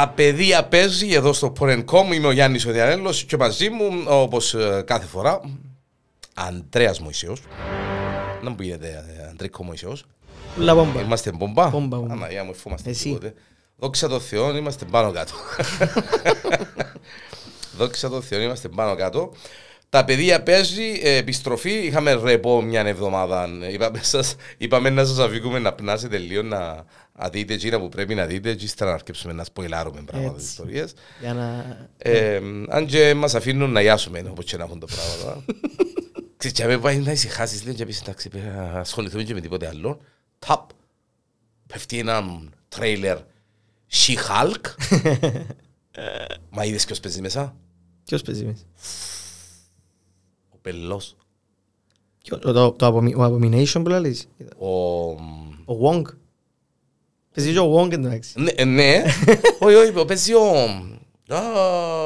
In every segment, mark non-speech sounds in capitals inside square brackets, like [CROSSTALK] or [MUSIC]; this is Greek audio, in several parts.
Τα παιδεία παίζει εδώ στο Porn.com. Είμαι ο Γιάννης ο Διανέλος και μαζί μου, όπως ε, κάθε φορά, Αντρέας Μωυσέος. Να μου πείτε, ε, Αντρίκο Μωυσέος. Λα μπόμπα. Είμαστε μπομπά. Μπομπά, μπομπα. Αναγία μου, εφόμαστε Εσύ. τίποτε. Δόξα τω Θεώ, είμαστε πάνω κάτω. [LAUGHS] Δόξα τω Θεώ, είμαστε πάνω κάτω. Τα παιδεία παίζει, ε, επιστροφή. Είχαμε ρεπό μια εβδομάδα. Είπαμε, σας, είπαμε να σας αφήκουμε να πνάσετε λίγο, να, να δείτε εκείνα που πρέπει να δείτε και ύστερα να αρκέψουμε να σποιλάρουμε πράγματα Έτσι. ιστορίες. Για να... Ε, αν και μας αφήνουν να γιάσουμε όπως και να έχουν τα πράγματα. [LAUGHS] Ξέρεις, και αν πάει να ησυχάσεις λίγο και πεις εντάξει, πρέπει να ασχοληθούμε και με τίποτε άλλο. Ταπ. Πέφτει ένα τρέιλερ She-Hulk. [LAUGHS] Μα είδες ποιος παίζει μέσα; Ποιος παίζει μέσα; Ο Πελός. Ποιο- Το, το, το Abomi- ο Abomination που λαλείς. Ο... Ο Wong. Παίζει και ο Wong εντάξει. Ναι, ε, ναι. [LAUGHS] όχι, όχι, ο παίζει ο... Α,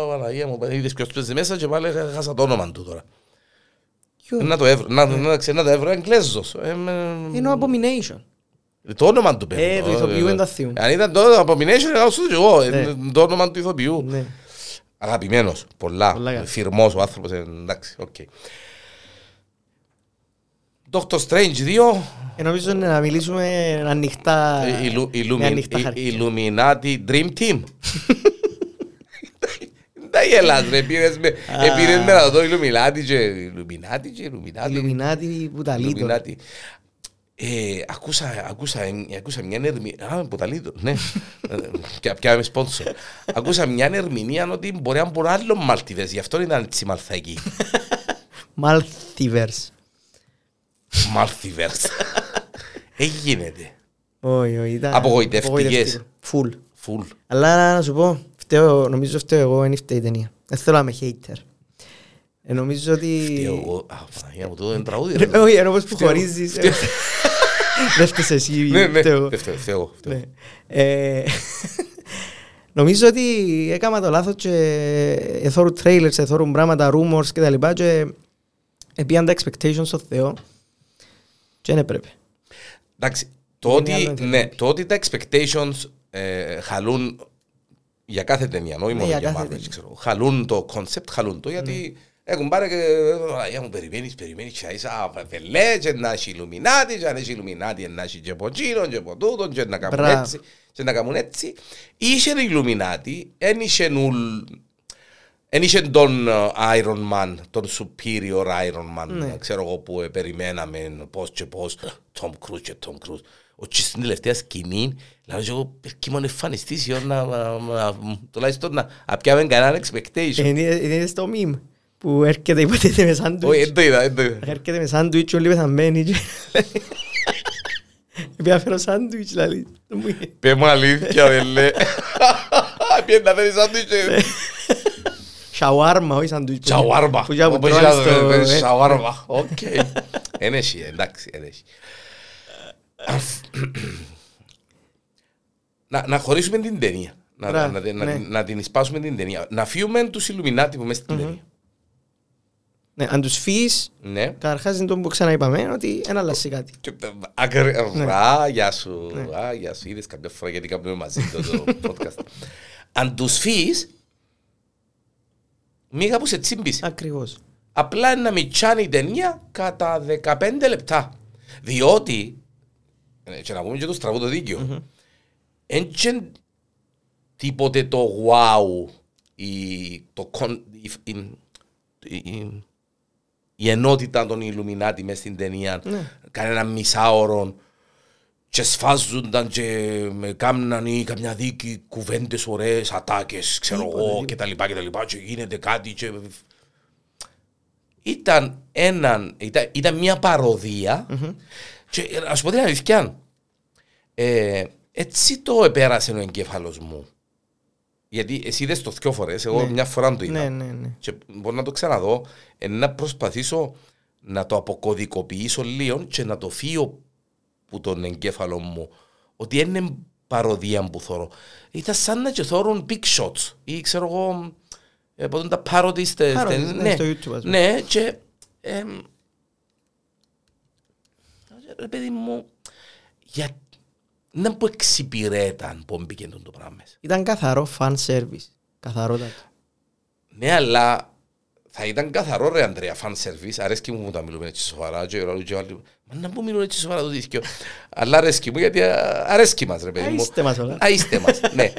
Παναγία μου, είδες ποιος παίζει μέσα και πάλι χάσα το όνομα του τώρα. Ποιο; Να το έβρω, να, να, να, να το έβρω, Εγγλέζος. Ε, με- Είναι ο Abomination. Το όνομα του παίρνω. Ε, του ηθοποιού εν τα θύμουν. Αν ήταν το Abomination, θα σου και εγώ. Ναι. ε, Το όνομα του ηθοποιού. Ναι. Αγαπημένος, πολλά. Πολλά καλά. Φυρμός ο άνθρωπος, ε, εντάξει, οκ. Doctor Strange 2, Ε, νομίζω είναι να μιλήσουμε ανοιχτά. ε, Illu- με Illumi- ανοιχτά I- χαρτιά. Illuminati Dream Team. [LAUGHS] Τα γελάς ρε, πήρες με, ε, πήρες με να δω Illuminati και Illuminati και Illuminati. Illuminati που τα λείτω. Illuminati. Ε, ακούσα, ακούσα, ακούσα μια ερμηνεία. Α, που τα λείτω, ναι. Ε, Και πιάμε σπόνσορ. Ακούσα μια ερμηνεία ότι μπορεί να μπορεί άλλο μάλτιδες, γι' αυτό ήταν έτσι μαλθακή. Multiverse. [LAUGHS] Μάλθιβερς. Έγινε. Όχι, όχι, ήταν Απογοητευτικές. απογοητευτικό. Full. Φουλ. Αλλά να σου πω, φταίω, νομίζω φταίω εγώ, δεν φταίει η ταινία. Δεν θέλω να είμαι hater. Ε, νομίζω ότι... Εγώ, α, Παναγία μου, το είναι τραγούδι. Ρε, ρε. Όχι, ενώ πως που Φταίω. χωρίζεις. ε, [LAUGHS] Δεν φταίς εσύ, Ναι, ναι, φταίω εγώ. δεν φταίω, φταίω εγώ, φταίω. Ναι. Ε, [LAUGHS] Νομίζω ότι έκανα το λάθος και εθώρου trailers, εθώρου πράγματα, rumors και τα λοιπά και επίαν τα expectations στο Θεός και δεν έπρεπε. Εντάξει, το Είναι ότι, άλλο ενδιαφέρον. ναι, το ότι τα expectations ε, χαλούν για κάθε ταινία, όχι Ναι, μόνο για για κάθε Marvel, ταινία. ξέρω. Χαλούν το concept, χαλούν το, γιατί έχουν πάρει και «Α, μου περιμένεις, περιμένεις και ίσα πελέ και να έχει Illuminati και αν έχει Illuminati να έχει και από εκείνον και από τούτον και να κάνουν Μπράβο. έτσι και να κάνουν έτσι. Είχε Illuminati, εν είχε νουλ Εν είχε τον ε, Iron Man, τον superior Iron Man, Ναι. ξέρω εγώ που ε, περιμέναμε πώς και πώς, Tom Cruise και Tom Cruise. Ο και στην τελευταία σκηνή, λέω και εγώ, περκεί μόνο εμφανιστείς για να, να- να- τουλάχιστον να απιάμε κανέναν expectation. Είναι είναι στο meme που έρχεται υποτίθεται με Όχι, σάντουιτς. δεν το είδα, δεν το είδα. Έρχεται με σάντουιτς όλοι πεθαμένοι και... [LAUGHS] Επειδή φέρω σάντουιτς, δηλαδή. Δεν μου είχε. Πες μου αλήθεια, δεν λέει. Πιένει να φέρει σάντουιτς Ναι. και- Σαουάρμα, όχι σάντουιτς. Σαουάρμα. Που για που Όπως τρώνε ήταν, στο- ε, ε, Σαουάρμα. Οκ. [LAUGHS] Εν έχει, εντάξει, εν έχει. [COUGHS] Να, να χωρίσουμε την ταινία. Να, Μπράβο, να, να, ναι. να την εισπάσουμε την ταινία. Να φύγουμε τους Illuminati που μέσα στην ταινία. Ναι, αν τους φύγεις, Ναι. καταρχάς είναι το που ξαναείπαμε, ότι δεν αλλάζει κάτι. Και, ε, ακρι- Ναι. Α, γεια σου. Α, γεια σου. Είδες κάποια φορά γιατί κάνουμε μαζί το, το podcast. Αν τους φύγεις, μίγα που σε τσίμπησε. Ακριβώς. Απλά να μιτσάνει η ταινία κατά 15 λεπτά. Διότι, ε, και να πούμε και το στραβό το δίκαιο, έτσι τίποτε το wow, η, το, κον- η, η, η- η ενότητα των Ιλουμινάτι μες στην ταινία, Ναι. κανένα μισάωρο και σφάζονταν και με κάμναν ή καμιά δίκη κουβέντες ωραίες, ατάκες, ξέρω Τίποτα, εγώ τίποτα. και τα λοιπά και τα λοιπά και γίνεται κάτι και... Ήταν έναν, ήταν, ήταν μια παροδία και ε, να σου πω την αλήθεια, ε, έτσι το επέρασε ο εγκέφαλος μου. Γιατί εσύ είδες το δυο φορές, εγώ Ναι. μια φορά το είδα. Ναι, ναι, ναι. Και μπορώ να το ξαναδώ, ε, να προσπαθήσω να το αποκωδικοποιήσω λίγο και να το φύγω που τον εγκέφαλο μου ότι είναι παροδία που θωρώ. Ήταν σαν να και θωρούν big shots ή ξέρω εγώ ε, από τα parodies τε- Parodies, τε- ναι, στο YouTube, ας πούμε. Ναι, και εμ, ρε παιδί μου για, δεν που εξυπηρέταν που μπήκε το πράγμα μέσα. Ήταν καθαρό fan service. Καθαρότατο. Ναι, αλλά θα ήταν καθαρό ρε Αντρέα, fan service. Αρέσκει μου που τα μιλούμε έτσι σοβαρά και ο και άλλοι. Μα να μου μιλούν έτσι σοβαρά το δίσκιο. Αλλά αρέσκει μου γιατί αρέσκει μας ρε παιδί μου. Αείστε μας όλα. Αείστε μας, ναι.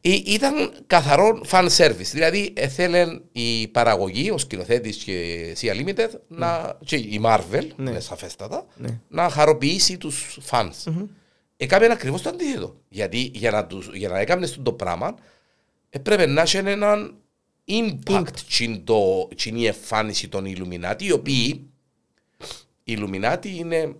Ή- Ήταν καθαρό fan service. Δηλαδή θέλει η παραγωγή, ο σκηνοθέτης και η Sea Limited, να, και η Marvel, Ναι. ναι. σαφέστατα, Ναι. να χαροποιήσει τους fans. Έκαμε ακριβώς το αντίθετο. Γιατί για να, τους, για να έκαμνες το πράγμα, έπρεπε να έχει έναν impact στην το- στην η εμφάνιση των Illuminati, οι οποίοι οι Illuminati είναι,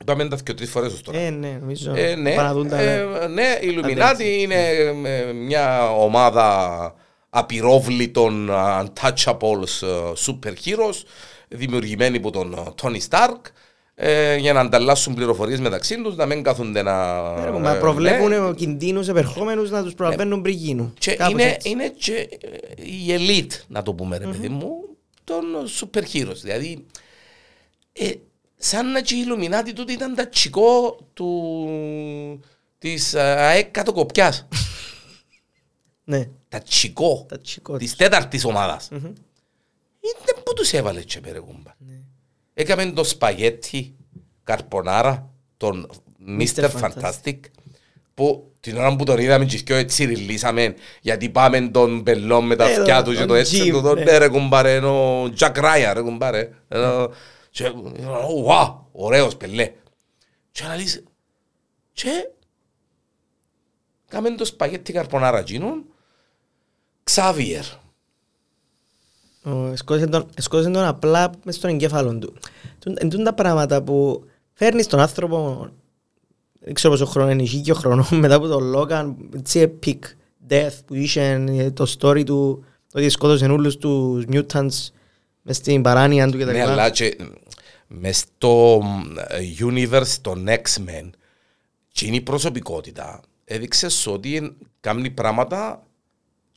είπαμε τα και τρεις φορές ως τώρα. Ε, ναι, νομίζω. Ε, ναι, πάνε να δουν τα- ε, ναι, οι Illuminati αντέξει. είναι ε, μια ομάδα απειρόβλητων untouchables ε, super heroes δημιουργημένοι από τον ε, Tony Stark ε, για να ανταλλάσσουν πληροφορίες μεταξύ τους, να μην κάθονται να... Ναι, ρε, ε, κομπά, Προβλέπουν ναι. κινδύνους επερχόμενους να τους προλαβαίνουν πριν γίνουν. Και Κάπως είναι, έτσι. είναι και ε, η elite, να το πούμε ρε παιδί μου, των super heroes. Δηλαδή, ε, σαν να και οι Illuminati τούτοι ήταν τα τσικό του, της ε, ΑΕΚ κάτω κοπιάς. [LAUGHS] Ναι, τα τσικό τα τσικό της τους. τέταρτης ομάδας. Είναι που τους έβαλες και πέρα κουμπά. Ναι. Έκαμε το σπαγέτι καρπονάρα, τον Mr. Mr. Fantastic, που την ώρα που τον είδαμε και οι δυο έτσι ριλίσαμε, γιατί πάμε τον μπελό με τα Ε, αυτιά τον- του και τον το έτσι Jim, του, τον ναι. ναι ρε κουμπάρε, είναι ο Jack Ryan ρε κουμπάρε. Ενώ- Και, ουα, ωραίος πελέ. Και αναλύσει, και κάμε το σπαγέτι καρπονάρα γίνον, Ξάβιερ. Ο- Σκότωσε τον, σκότωσε τον απλά μες στον εγκέφαλο του. Εν τούν τα πράγματα που φέρνεις τον άνθρωπο, δεν ξέρω πόσο χρόνο είναι, χίλιο χρόνο, [LAUGHS] μετά από τον Λόγκαν, έτσι epic death που είχε ε, το story του, το ότι σκότωσε όλους τους mutants μες στην παράνοια του κτλ. Ναι, αλλά και μες στο ε, universe των X-Men και είναι η προσωπικότητα έδειξε σου ότι κάνει πράγματα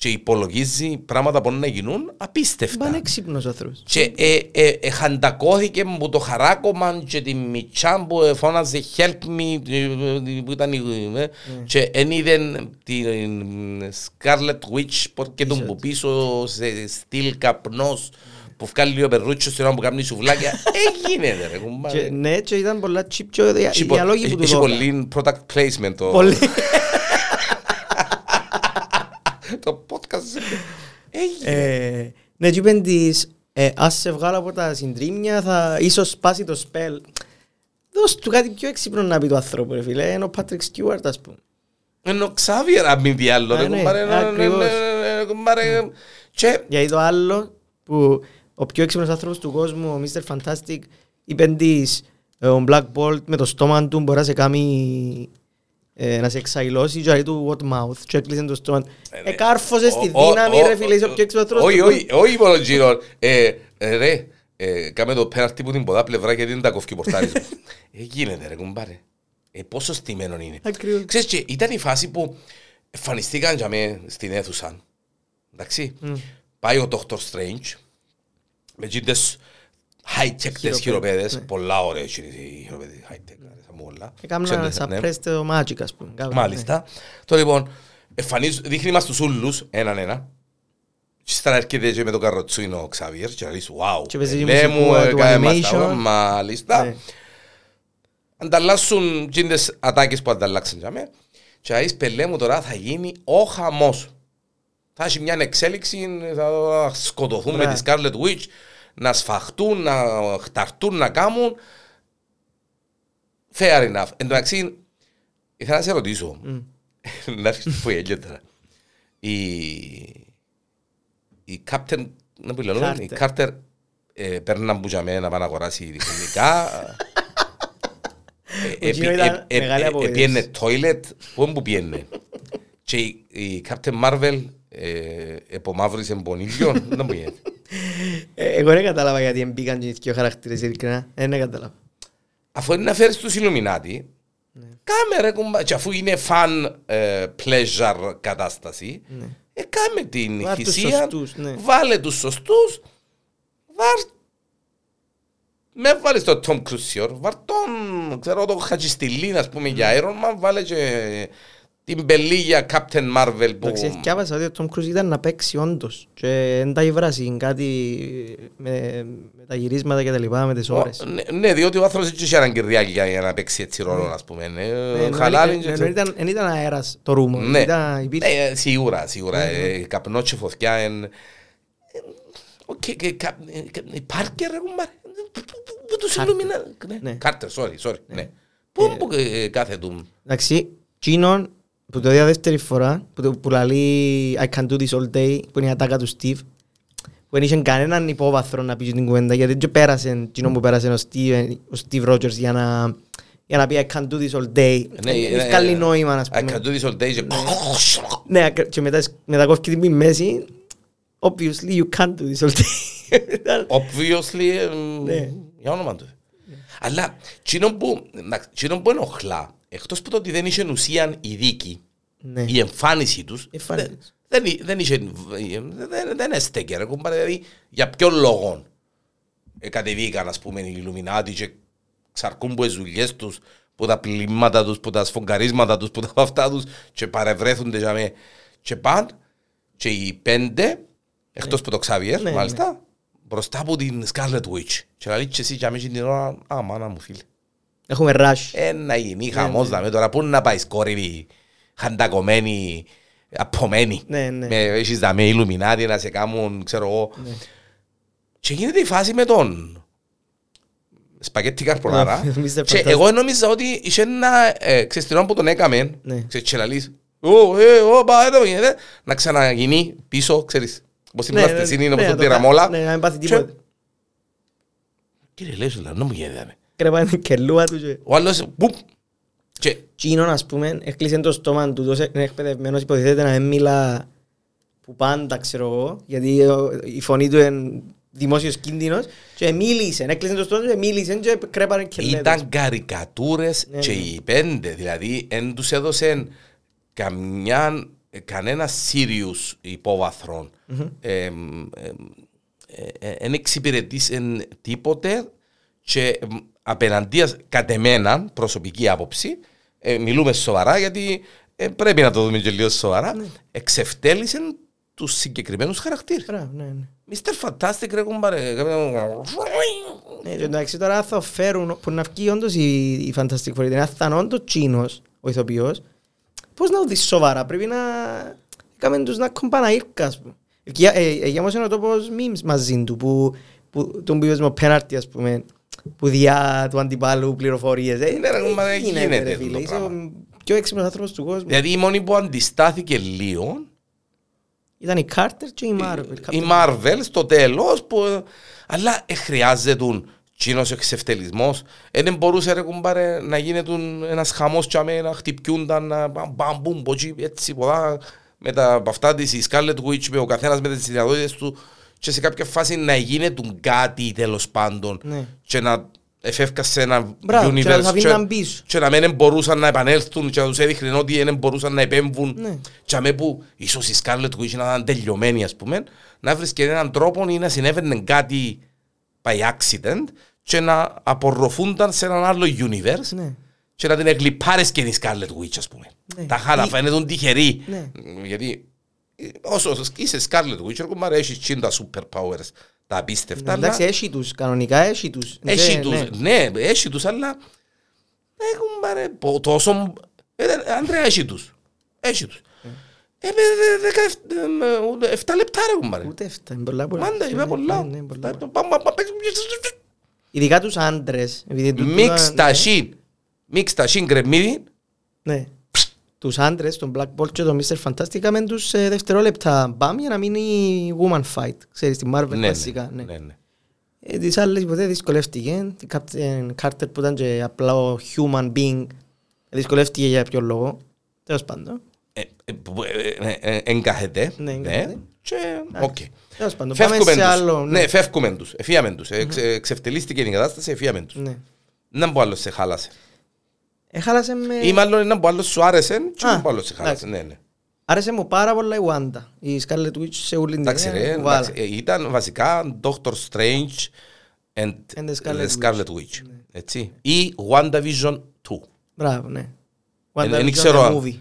και υπολογίζει πράγματα που να γίνουν Πάνε απίστευτα. έξυπνος ο άνθρωπος. Και ε, ε, ε, χαντακώθηκε που το χαράκωμα και τη Μιτσάν που ε, φώναζε help me ε, ε, που ήταν η, ε, και εν είδε την Scarlet Witch που και τον που πίσω σε στυλ καπνός που βγάλει ο περρούτσος στην ώρα που κάνει σουβλάκια [LAUGHS] έγινε ρε Και, κουμπάρε. ναι, και ήταν πολλά cheap και οι Έχει πο- διαλόγοι που του έχει δώκα. πολύ product placement το, Πολύ. [LAUGHS] το podcast. Έγινε. Ε, Ναι, και είπεν της, ε, ας σε βγάλω από τα συντρίμμια, θα ίσως σπάσει το σπέλ. Δώσ' του κάτι πιο έξυπνο να πει το άνθρωπο, ρε φίλε. Είναι ο Πάτρικ Στιούαρτ, ας πούμε. Ενώ Ξάβιερ αν μην τι άλλο ρε Α, ναι, κουμπάρε, ναι, ναι, ακριβώς. ναι, ναι, ναι, κουμπάρε. Και Γιατί το άλλο που ο πιο έξυπνος άνθρωπος του κόσμου, ο Mr. Fantastic, είπε της, ε, ο Black Bolt με το στόμα του μπορεί να σε κάνει ε, να σε εξαϊλώσει και λέει του what mouth και έκλεισε το στόμα. ναι. Εκάρφωσε στη Ο- ο- δύναμη ο- ρε φίλε, είσαι ο πιο έξυπνος άνθρωπος Όχι, του όχι, κόσμου. όχι μόνο γύρω. Ε, ε, Ρε, ε, κάμε το πέναρτι που την ποδά πλευρά γιατί δεν τα κοφκεί πορτάρις μου. [LAUGHS] Ε, γίνεται ρε κουμπάρε. Ε, πόσο στημένο είναι. Ακριβώς. Ξέρεις και ήταν η φάση που εμφανιστήκαν για μέ στην αίθουσα. Εντάξει. Πάει ο Dr. Strange με τζίντες high-tech τις Χειροπέδες, χειροπέδες. ναι. Πολλά ωραίες είναι οι χειροπέδες high-tech. Αρέσαν μου όλα. Έκανα Ξέρετε, να ναι. suppress το magic, ας πούμε. κάπου, Μάλιστα. Το λοιπόν, εμφανίζ- δείχνει μας τους ούλους έναν ένα. Και ύστερα έρχεται και με το καροτσούινο ο Ξαβιέρ και λέει wow. Και παίζει η λέει μουσική μου, του έκανε μας τα animation. όλα, Μάλιστα. Ναι. Ανταλλάσσουν τζίντες ατάκες που ανταλλάξαν για μέ. Και αείς πελέ μου τώρα θα γίνει ο χαμός. Θα έχει μια εξέλιξη, θα σκοτωθούν με Μπράβο. τη Scarlet Witch, να σφαχτούν, να χταρτούν, να κάνουν. Fair enough. Εν τω μεταξύ, ήθελα να σε ρωτήσω, να έρθεις που έγινε τώρα. Η, η Captain, να πει λέω, η Carter. Carter ε, παίρναν που για μένα να πάνε να αγοράσει τεχνικά. [LAUGHS] Ο Gino ήταν μεγάλη απογοήτευση. Πιένε toilet, πού είναι που πιένε. Και η- η Captain Marvel ε, επομαύρισε πονίλιο, δεν μου [LAUGHS] γίνεται. Ε, Εγώ δεν κατάλαβα γιατί μπήκαν και οι δύο χαρακτήρες ειλικρινά. Ε, Δεν κατάλαβα. Αφού είναι να φέρεις τους Illuminati, κάμε ρε κουμπά, και αφού είναι fan ε, pleasure κατάσταση, ε, κάμε την Βάλ' τους θυσία, σωστούς, ναι. βάλε τους σωστούς, βάρ Με βάλεις το Tom Cruise, βάρ τον, ξέρω, το Χατζιστηλίν, ας πούμε, για Iron Man, βάλε και την πελή για Captain Marvel που... Εντάξει, διάβασα ότι ο Τόμ Κρούζ ήταν να παίξει όντως και δεν τα υβράσει κάτι με, με τα γυρίσματα και τα λοιπά, με τις ώρες. Ναι, ναι, διότι ο άνθρωπος δεν είχε έναν κυριάκι για να παίξει έτσι ρόλο, ας πούμε. Ναι, Ε, ενώ Χαλάλη εν- και- ενώ ήταν- εν ήταν αέρας το ρούμο. Ναι. Ήταν, υπήρχε, Ναι, σίγουρα, σίγουρα. Ε, Καπνός και φωτιά εν... ε, οκ, και κα- ε, κα- η Πάρκερ, ρε κουμπάρε. Πού- πού- Πού τους ηλουμινά... Ναι. Ναι, Κάρτερ, sorry, sorry. ναι. Πού που ε, κάθε του... Εντάξει, Τσίνον που το είδα δεύτερη φορά, που, το- που λαλεί I can do this all day, που είναι η ατάκα του Steve, που δεν είχε κανέναν υπόβαθρο να πει την κουβέντα, γιατί δεν πέρασε Τσίνον που πέρασε ο Steve, ο Steve Rogers για να, για να πει I can do this all day. Ναι, Έχει ναι, καλή ναι. νόημα, ας I πούμε. can do this all day και... Ναι, ακ- και μετά, μετά κόφει την μη μέση, obviously you can't do this all day. Ήταν- [LAUGHS] Obviously, ε, Ναι. για όνομα του. Αλλά, τσίνο που, να- τσίνο που ενοχλά, εκτός που το ότι δεν είχε ουσία η δίκη, Ναι. η εμφάνιση τους, Η εμφάνιση δεν- τους. δεν, εί- δεν είχε, δεν, δεν έστεκε ρε κουμπάρε, δηλαδή για ποιον λόγο ε, κατεβήκαν ας πούμε οι Ιλουμινάτοι και ξαρκούν που τις δουλειές τους, που τα πλημματα τους, που τα σφογκαρίσματα τους, που τα [LAUGHS] αυτά τους και παρευρέθονται για με και παν και οι πέντε, εκτός που το Ξαβιέρ, Ναι, μάλιστα, μπροστά από την Scarlet Witch. Και λέει και εσύ για μένα την ώρα, α, μάνα μου φίλε. Έχουμε rush. Ε, να γίνει χαμός, δαμε τώρα, πού να πάει σκόρυβη, χαντακωμένη, απομένη. Ναι, ναι. Με, έχεις δαμε ηλουμινάτι να σε κάνουν, ξέρω εγώ. Και γίνεται η φάση με τον σπαγέτι καρπονάρα. Ναι, Mr. και Fantastic. εγώ νόμιζα ότι είχε ένα, ε, ξέρεις την ώρα που τον έκαμε, Ναι. ξέρεις, και λαλείς, «Ω, ε, ω, πα, εδώ γίνεται», να ξαναγίνει πίσω, ξέρεις, όπως την Ναι, πλαστεσίνη, ναι, όπως ναι, τον να το τυραμόλα. κα- Ναι, να μην πάθει Και- τίποτα. Κύριε λέει, σου λέω, να μου γίνεται. Δάμε». Κρέπανε την κελούα του και... Ο άλλος, μπουπ, και Τσίνον, ας πούμε, έκλεισε το στόμα του, τόσο είναι εκπαιδευμένος, υποτιθέται να μην μιλά που πάντα, ξέρω εγώ, γιατί ο- η φωνή του είναι δημόσιος κίνδυνος και μίλησε, έκλεισε το στόμα του και μίλησε και κρέπανε και Ήταν καρικατούρες Ναι, και ναι. οι πέντε, δηλαδή δεν τους έδωσαν καμιά, κανένα serious υπόβαθρο. Δεν εξυπηρετήσαν τίποτε και εμ, απέναντίας κατ' εμένα, προσωπική άποψη, ε, μιλούμε σοβαρά γιατί ε, πρέπει να το δούμε και λίγο σοβαρά, Ναι. εξευτέλισαν τους συγκεκριμένους χαρακτήρες. Μπράβο, ναι, ναι. Mr. Fantastic ρε κουμπάρε. Ναι, και εντάξει τώρα θα φέρουν, που να βγει όντως η, η Fantastic Four, είναι θα είναι όντως Τσίνος, ο ηθοποιός, πώς να το δεις σοβαρά, πρέπει να κάνουμε τους να κομπαναήρκα, ας πούμε. Εκεί, ε, ε, για μας είναι ο τόπος memes μαζί του, που, που τον πήγες με πέναρτι, ας πούμε, που διά του αντιπάλου πληροφορίες. Ε, Ναι, ρε, κουμπάρε, ε, γίνεται ρε, αυτό φίλε, το είσαι πράγμα. ο πιο έξυπνος άνθρωπος του κόσμου. Δηλαδή η μόνη που αντιστάθηκε λίγο Ήταν η Carter και η Marvel. η Marvel στο τέλος που, αλλά ε, χρειάζεται κοινός εξευτελισμός ε, δεν μπορούσε ρε κουμπάρε να γίνεται ένας χαμός και αμέ, να χτυπιούνταν να μπαμ μπαμ μπουμ ποτσι, έτσι πολλά με τα από αυτά της η Scarlet Witch με ο καθένας με τις δυνατότητες του και σε κάποια φάση να γίνεται κάτι τέλος πάντων Ναι. και να εφεύκα σε ένα Μπράβο, και να universe τα αφήναν πίσω. και να μην μπορούσαν να επανέλθουν και να τους έδειχνε ότι δεν μπορούσαν να επέμβουν Ναι. και αμέ που ίσως η Scarlet Witch να ήταν τελειωμένη ας πούμε να βρίσκει έναν τρόπο ή να συνέβαινε κάτι by accident και να απορροφούνταν σε έναν άλλο universe Ναι. και να την εγκλιπάρες και η Scarlet Witch ας πούμε. Ναι. Τα χάλα Ή- φαίνεται τυχεροί. Ναι. Γιατί ε, όσο είσαι Scarlet Witch ρε κουμπάρε έχεις τσιν τα superpowers τα απίστευτα αλλά Εντάξει, έχει τους, κανονικά έχει τους. έχει Ναι, τους, ναι. ναι, έχει τους, αλλά έχουν πάρε πο- τόσο... ε, ε, Ανδρέα, έχει τους. Έχει τους. Ε, με δε- δεκαεφ- ε, με ούτε εφτά λεπτά ρε κουμπάρε. Ούτε αυτά, είναι πολλά πολλά. Μάντα, είπα Ναι, πολλά. ναι, ναι, πολλά. Τα- πάμε, πάμε, πάμε. Ειδικά τους άντρες. επειδή τούτο- Μίξ ναι, ταχύν. Μίξ ταχύν κρεμμύδι. Ναι. Τους άντρες, τον Black Bolt και τον Mr. Fantastic, έκαμε τους σε δευτερόλεπτα μπαμ για να μείνει woman fight. Ξέρεις, στη Marvel Ναι, κλασικά. ναι, ναι. ναι, ναι. Ε, Τις άλλες ποτέ δυσκολεύτηκε. Την Captain Carter που ήταν και απλά ο human being δυσκολεύτηκε για ποιο λόγο. Τέλος πάντων. Ε, ε, που- ε, ε, ε, Εγκάθεται. Ναι, εγκάθεται. Και, οκ. Τέλος πάντων, πάμε Φεύγουμε σε τους. άλλο. Ναι, φεύγουμε τους. Εφίαμε τους. Εξ- Εξευτελίστηκε η κατάσταση, εφίαμε τους. Ναι. Να που άλλος σε χάλασε. Έχαλασε με... Ή μάλλον ένα που άλλος σου άρεσε και Α, ένα που άλλος σε χάλασε. εντάξει. Ναι, ναι. Άρεσε μου πάρα πολλά η Wanda. Η Scarlet Witch σε όλη την Εντάξει ρε, ταινία που βάλα. εντάξει, ε, ήταν βασικά Doctor Strange and, And the Scarlet the Witch. Scarlet Witch. Έτσι. Ή WandaVision 2. Μπράβο, ναι. δεν WandaVision ξέρω the αν- movie.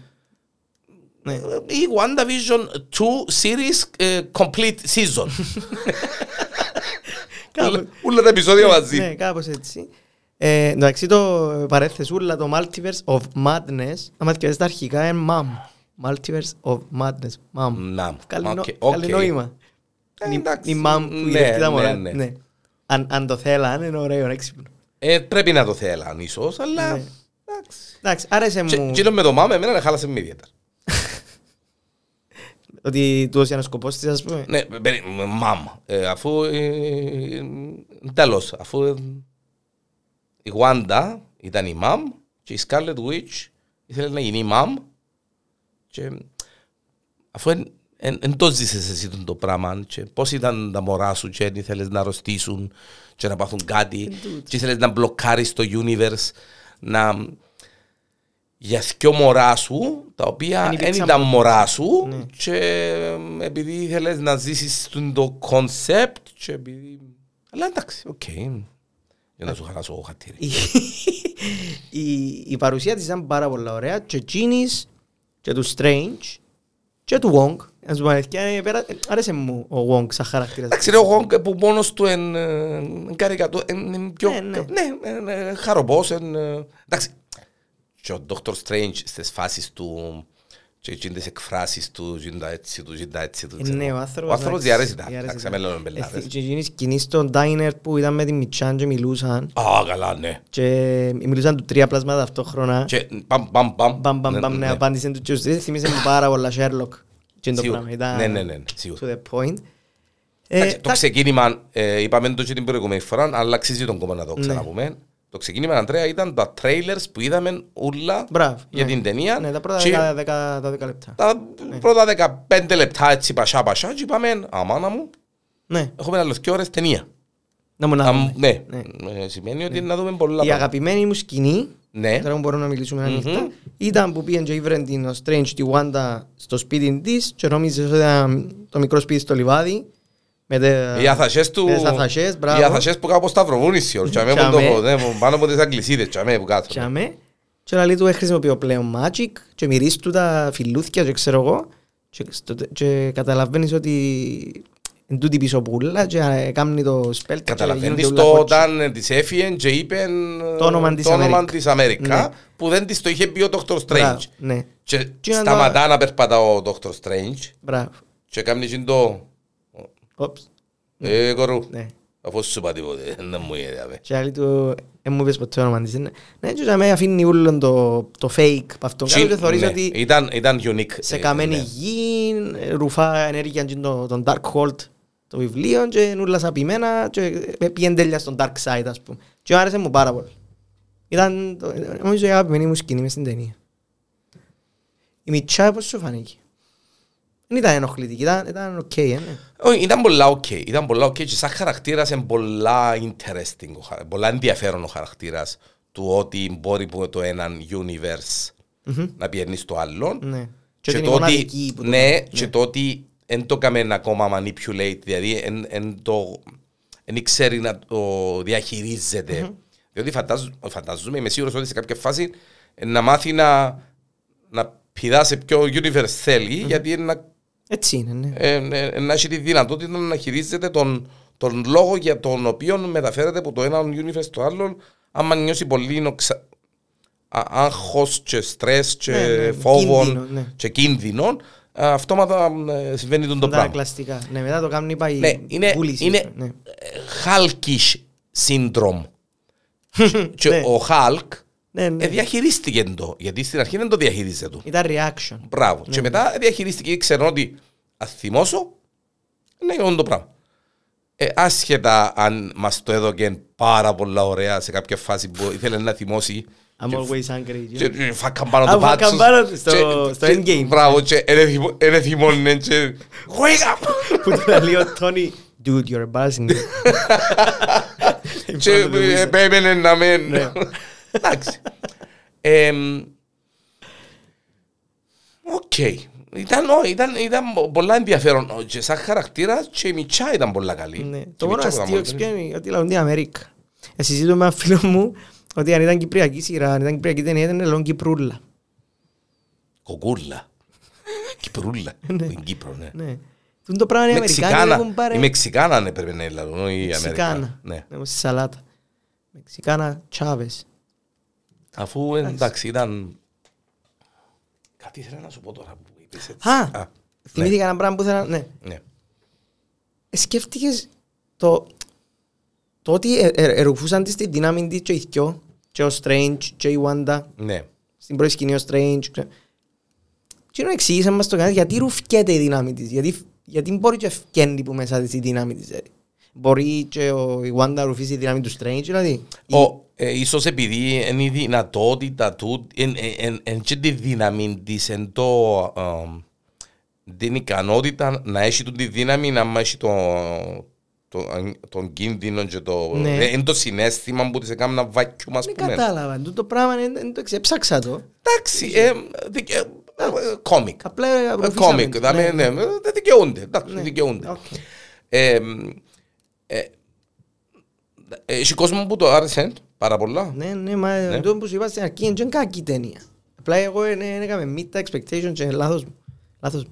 Ναι. Ή WandaVision 2 series ε, complete season. [LAUGHS] Κάπου- Όλα τα επεισόδια μαζί. Ναι, κάπως έτσι. Ε, εντάξει, το παρέθεσούλα, το Multiverse of Madness, άμα διαβάζεις τα αρχικά είναι MAM. Multiverse of Madness, MAM. Να, Καλή νο- οκ, καλή οκ. νόημα. Ε, Είναι η- εντάξει. Η MAM που Ναι, γυρεύει τα μωρά. ναι, ναι. Ναι. Αν, αν το θέλαν, είναι ωραίο, έξυπνο. Ε, πρέπει να το θέλαν ίσως, αλλά... Ναι. εντάξει. Εντάξει, άρεσε Και- μου και το με το μάμε, εμένα χάλασε με ιδιαίτερα. [LAUGHS] ότι του έδωσε ένα σκοπός της, ας πούμε. Ναι, περί- μαμ. Ε, αφού. Ε, Τέλος. Αφού. Ε, η Wanda ήταν η μαμ και η Scarlet Witch ήθελε να γίνει η μαμ. Και αφού δεν το ζήσες εσύ τον το πράγμα και πώς ήταν τα μωρά σου και ήθελες να αρρωστήσουν και να πάθουν κάτι και ήθελες να μπλοκάρεις το universe να για δυο μωρά σου τα οποία Εν δεν υπήρξαν ήταν ποτέ. μωρά σου Ναι. και ε, επειδή ήθελες να ζήσεις στον το concept και επειδή... Αλλά εντάξει, οκ. Για να σου χαλάσω εγώ χατήρι. η, η, η παρουσία της ήταν πάρα πολύ ωραία και εκείνης και του Strange και του Wong. Να σου πω αλήθεια, ε, πέρα- ε, άρεσε μου ο Wong σαν χαρακτήρας. Εντάξει ρε, εγώ που μόνος του εν ε, εν καρικατού, εν εν πιο... Ναι, ναι. Ναι, εν, ε, χαροπός, εν... ε, Εντάξει. Και ο Dr. Strange στις φάσεις του και εκείνες τις εκφράσεις του, γίνοντα έτσι του, γίνοντα έτσι του. Ε, ξέρω. Ναι, ο άνθρωπος... Ο άνθρωπος εντάξει, διαρρέσει τα. διαρρέσει Εντάξει, τα. με λένε Ε, μπελάδες. Και εκείνη σκηνή στον diner που ήταν με τη Μιτσάν και μιλούσαν Α, καλά, ναι. και μιλούσαν του τρία πλάσματα ταυτόχρονα. Και παμ, παμ, παμ. Μπαμ, μπαμ, μπαμ, ναι, απάντησε του και τους τρεις. Θυμίσε μου πάρα πολλά Sherlock. Και είναι το Σίγουρα. πράγμα. Ήταν Ναι, ναι, ναι, ναι, σίγουρα. To the point. Ε, Εντάξει, Το τα- ξεκίνημα, ε, είπαμε το και την προηγούμενη φορά, αλλά αξίζει τον κόμμα να το Ναι. ξαναπούμε. Το ξεκίνημα, Αντρέα, ήταν τα trailers που είδαμε όλα Μπράβο. για ναι. την ταινία. Ναι, τα πρώτα και 10 δέκα- τα 10 λεπτά. Τα πρώτα 15 λεπτά έτσι πασά πασά και είπαμε, αμάνα μου, Ναι, έχουμε άλλες και ώρες ταινία. να μου να Αμ, δούμε. Ναι, Ναι. Ε, σημαίνει ότι να δούμε πολλά Η πράγματα. αγαπημένη μου σκηνή, Ναι, τώρα που μπορούμε να μιλήσουμε Μμμ. ανοιχτά, ήταν που πήγαινε και ήβρεν την ο Strange τη Wanda στο σπίτι της και νόμιζε ότι ήταν το μικρό σπίτι στο λιβάδι. Με τε- οι αθασές του, με τις αθασές, οι μπράβο. αθασές που κάπου σταυροβούνισιο, τσαμέ που Τσαμέ. το- ναι, που πάνω από τις αγγλισίδες, τσαμέ που κάθονται. Τσάμε. Και λέει του χρησιμοποιώ πλέον magic και μυρίζει του τα φιλούθια και ξέρω εγώ και, στο, τε- και καταλαβαίνεις ότι είναι τούτη πίσω πουλά και ε, κάνει το spell και Καταλαβαίνεις γίνονται το όλα κότσια. όταν της έφυγε και είπε Το όνομα της Αμέρικα. της Αμέρικα Ναι. που δεν της το είχε πει ο Dr. Strange. Μπράβο, Ναι, Και Και να σταματά να περπατά ο Dr. Strange μπράβο. και κάνει εκείνο το Όπς, «Ε, κορού, ναι. αφού σου είπα τίποτε, δεν μου είδε». Και άλλη του, δεν μου είπες ποτέ το όνομα της. Ναι, Ναι, και με αφήνει όλο το, το fake από αυτόν. Κάτω και θεωρείς Ναι, ότι Ήταν, ήταν unique. σε ε, καμένη ναι. γη, ε, ρουφά ενέργεια και το, τον Darkhold το βιβλίο και είναι όλα σαπημένα και ε, πήγαινε τέλεια στον Dark Side ας πούμε. Και άρεσε μου πάρα πολύ. Ήταν, το- νομίζω, η αγαπημένη μου σκηνή μες στην ταινία. Η Μιτσά πώς σου φανήκε. Δεν ήταν ενοχλητική, ήταν, ήταν οκ, ε, ναι. Όχι, ήταν πολλά οκ. Ήταν πολλά οκ και σαν χαρακτήρας είναι πολλά interesting, ο χαρα- πολλά ενδιαφέρον ο χαρακτήρας του ότι μπορεί που το έναν universe Μμμ. να πιέρνει στο άλλο. Ναι. Και Και ότι το είναι ότι, μοναδική που το ναι, κάνει. και το ότι δεν το έκαμε ακόμα manipulate, δηλαδή εν, εν το, εν ξέρει να το διαχειρίζεται. Διότι φαντάζ, φαντάζομαι, είμαι σίγουρος ότι σε κάποια φάση ε, να μάθει να, να πηδάς σε ποιο universe θέλει, γιατί είναι να, Έτσι είναι, ναι. ε, ε, ε, να έχει τη δυνατότητα να χειρίζεται τον, τον λόγο για τον οποίο μεταφέρεται από το ένα universe στο άλλο, άμα νιώσει πολύ νοξα... α- άγχος και στρες και Ναι, ναι, φόβων κίνδυνο, ναι. και κίνδυνων, α, αυτόματα ε, συμβαίνει τον το Τα πράγμα. κλαστικά. Ναι, μετά το κάνει πάει Ναι, είναι, βούληση. είναι Ναι. Hulkish syndrome. [LAUGHS] και Ναι. ο Hulk Ναι, ναι. ε, διαχειρίστηκε το, γιατί στην αρχή δεν το διαχειρίζεται του. Ήταν reaction. Μπράβο. Ναι. Και μετά διαχειρίστηκε, ξέρω ότι αν θυμώσω, ναι, είναι το πράγμα. Ε, άσχετα αν μας το έδωκε πάρα πολλά ωραία σε κάποια φάση που ήθελε να θυμώσει I'm και- always angry. και και φάκαν πάνω Α, του φάκαν πάτσους πάνω του στο- και- στο και- endgame. Μπράβο, και δεν θυμώνε και wake up! Που του λέει ο Τόνι, dude, you're embarrassing me. [LAUGHS] και ε, επέμενε να μεν. Ναι. Εντάξει. Εμ, OK. OK. Ήταν, ό, ήταν, ήταν πολλά ενδιαφέρον και σαν χαρακτήρας και η Μιτσά ήταν πολλά καλή. Ναι. Και Το η μόνο Μιτσά αστείο ήταν ξέρεις πολύ ποιο είναι ότι λαούν την Αμέρικα. Ε, Συζήτω με έναν φίλο μου ότι αν ήταν κυπριακή σειρά, αν ήταν κυπριακή ταινία ήταν λόγω Κυπρούλα. Κοκούρλα. Κυπρούλα. [LAUGHS] Ναι. Την Κύπρο, ναι. Ναι. Τούν το πράγμα οι Αμερικάνοι Μεξικάνα. έχουν πάρει... Η Μεξικάνα ναι, πρέπει να είναι, όχι η Μεξικάνα. Αμερικάνα. Ναι. Ναι, στη σαλάτα. Μεξικάνα Τσάβες. Αφού εντάξει ήταν... Κάτι ήθελα να σου πω τώρα που είπες έτσι. Α, ναι. θυμήθηκα ένα πράγμα που ήθελα... Ναι. Ναι. Ε, Σκέφτηκες το... Το ότι ε- ε- ερουφούσαν της τη δύναμη της και οι δυο, και ο Strange και η Wanda, Ναι. στην πρώτη σκηνή ο Strange. ξέ- Και να εξήγησαν μας το κανένα γιατί ρουφκέται η δύναμη της. Γιατί, γιατί μπορεί και ευκένει που μέσα της η δύναμη της. δηλαδή. Μπορεί και ο, η Wanda να ρουφήσει η δύναμη του Strange, δηλαδή. Ο, ε, ίσως επειδή είναι η δυνατότητα του, είναι και τη δύναμη της, εν το, ε, την ικανότητα να έχει του τη δύναμη να έχει το, το, τον κίνδυνο και το, Ναι. ε, εν το συνέστημα που της έκανα να βάκιου μας Δεν πούμε. κατάλαβα. Το, το πράγμα είναι, είναι το ξέψαξα το. Εντάξει, ε, δικαι- ε, ε, κόμικ. Απλά Ε, ρουφήσαμε. Κόμικ, δηλαδή, ναι, ε, δεν δικαιούνται. Έχει κόσμος που το άρεσε πάρα πολλά. Ναι, ναι, μα το που σου είπα στην αρχή είναι κακή ταινία. Απλά εγώ δεν έκαμε meet the expectations και λάθος μου. Λάθος μου.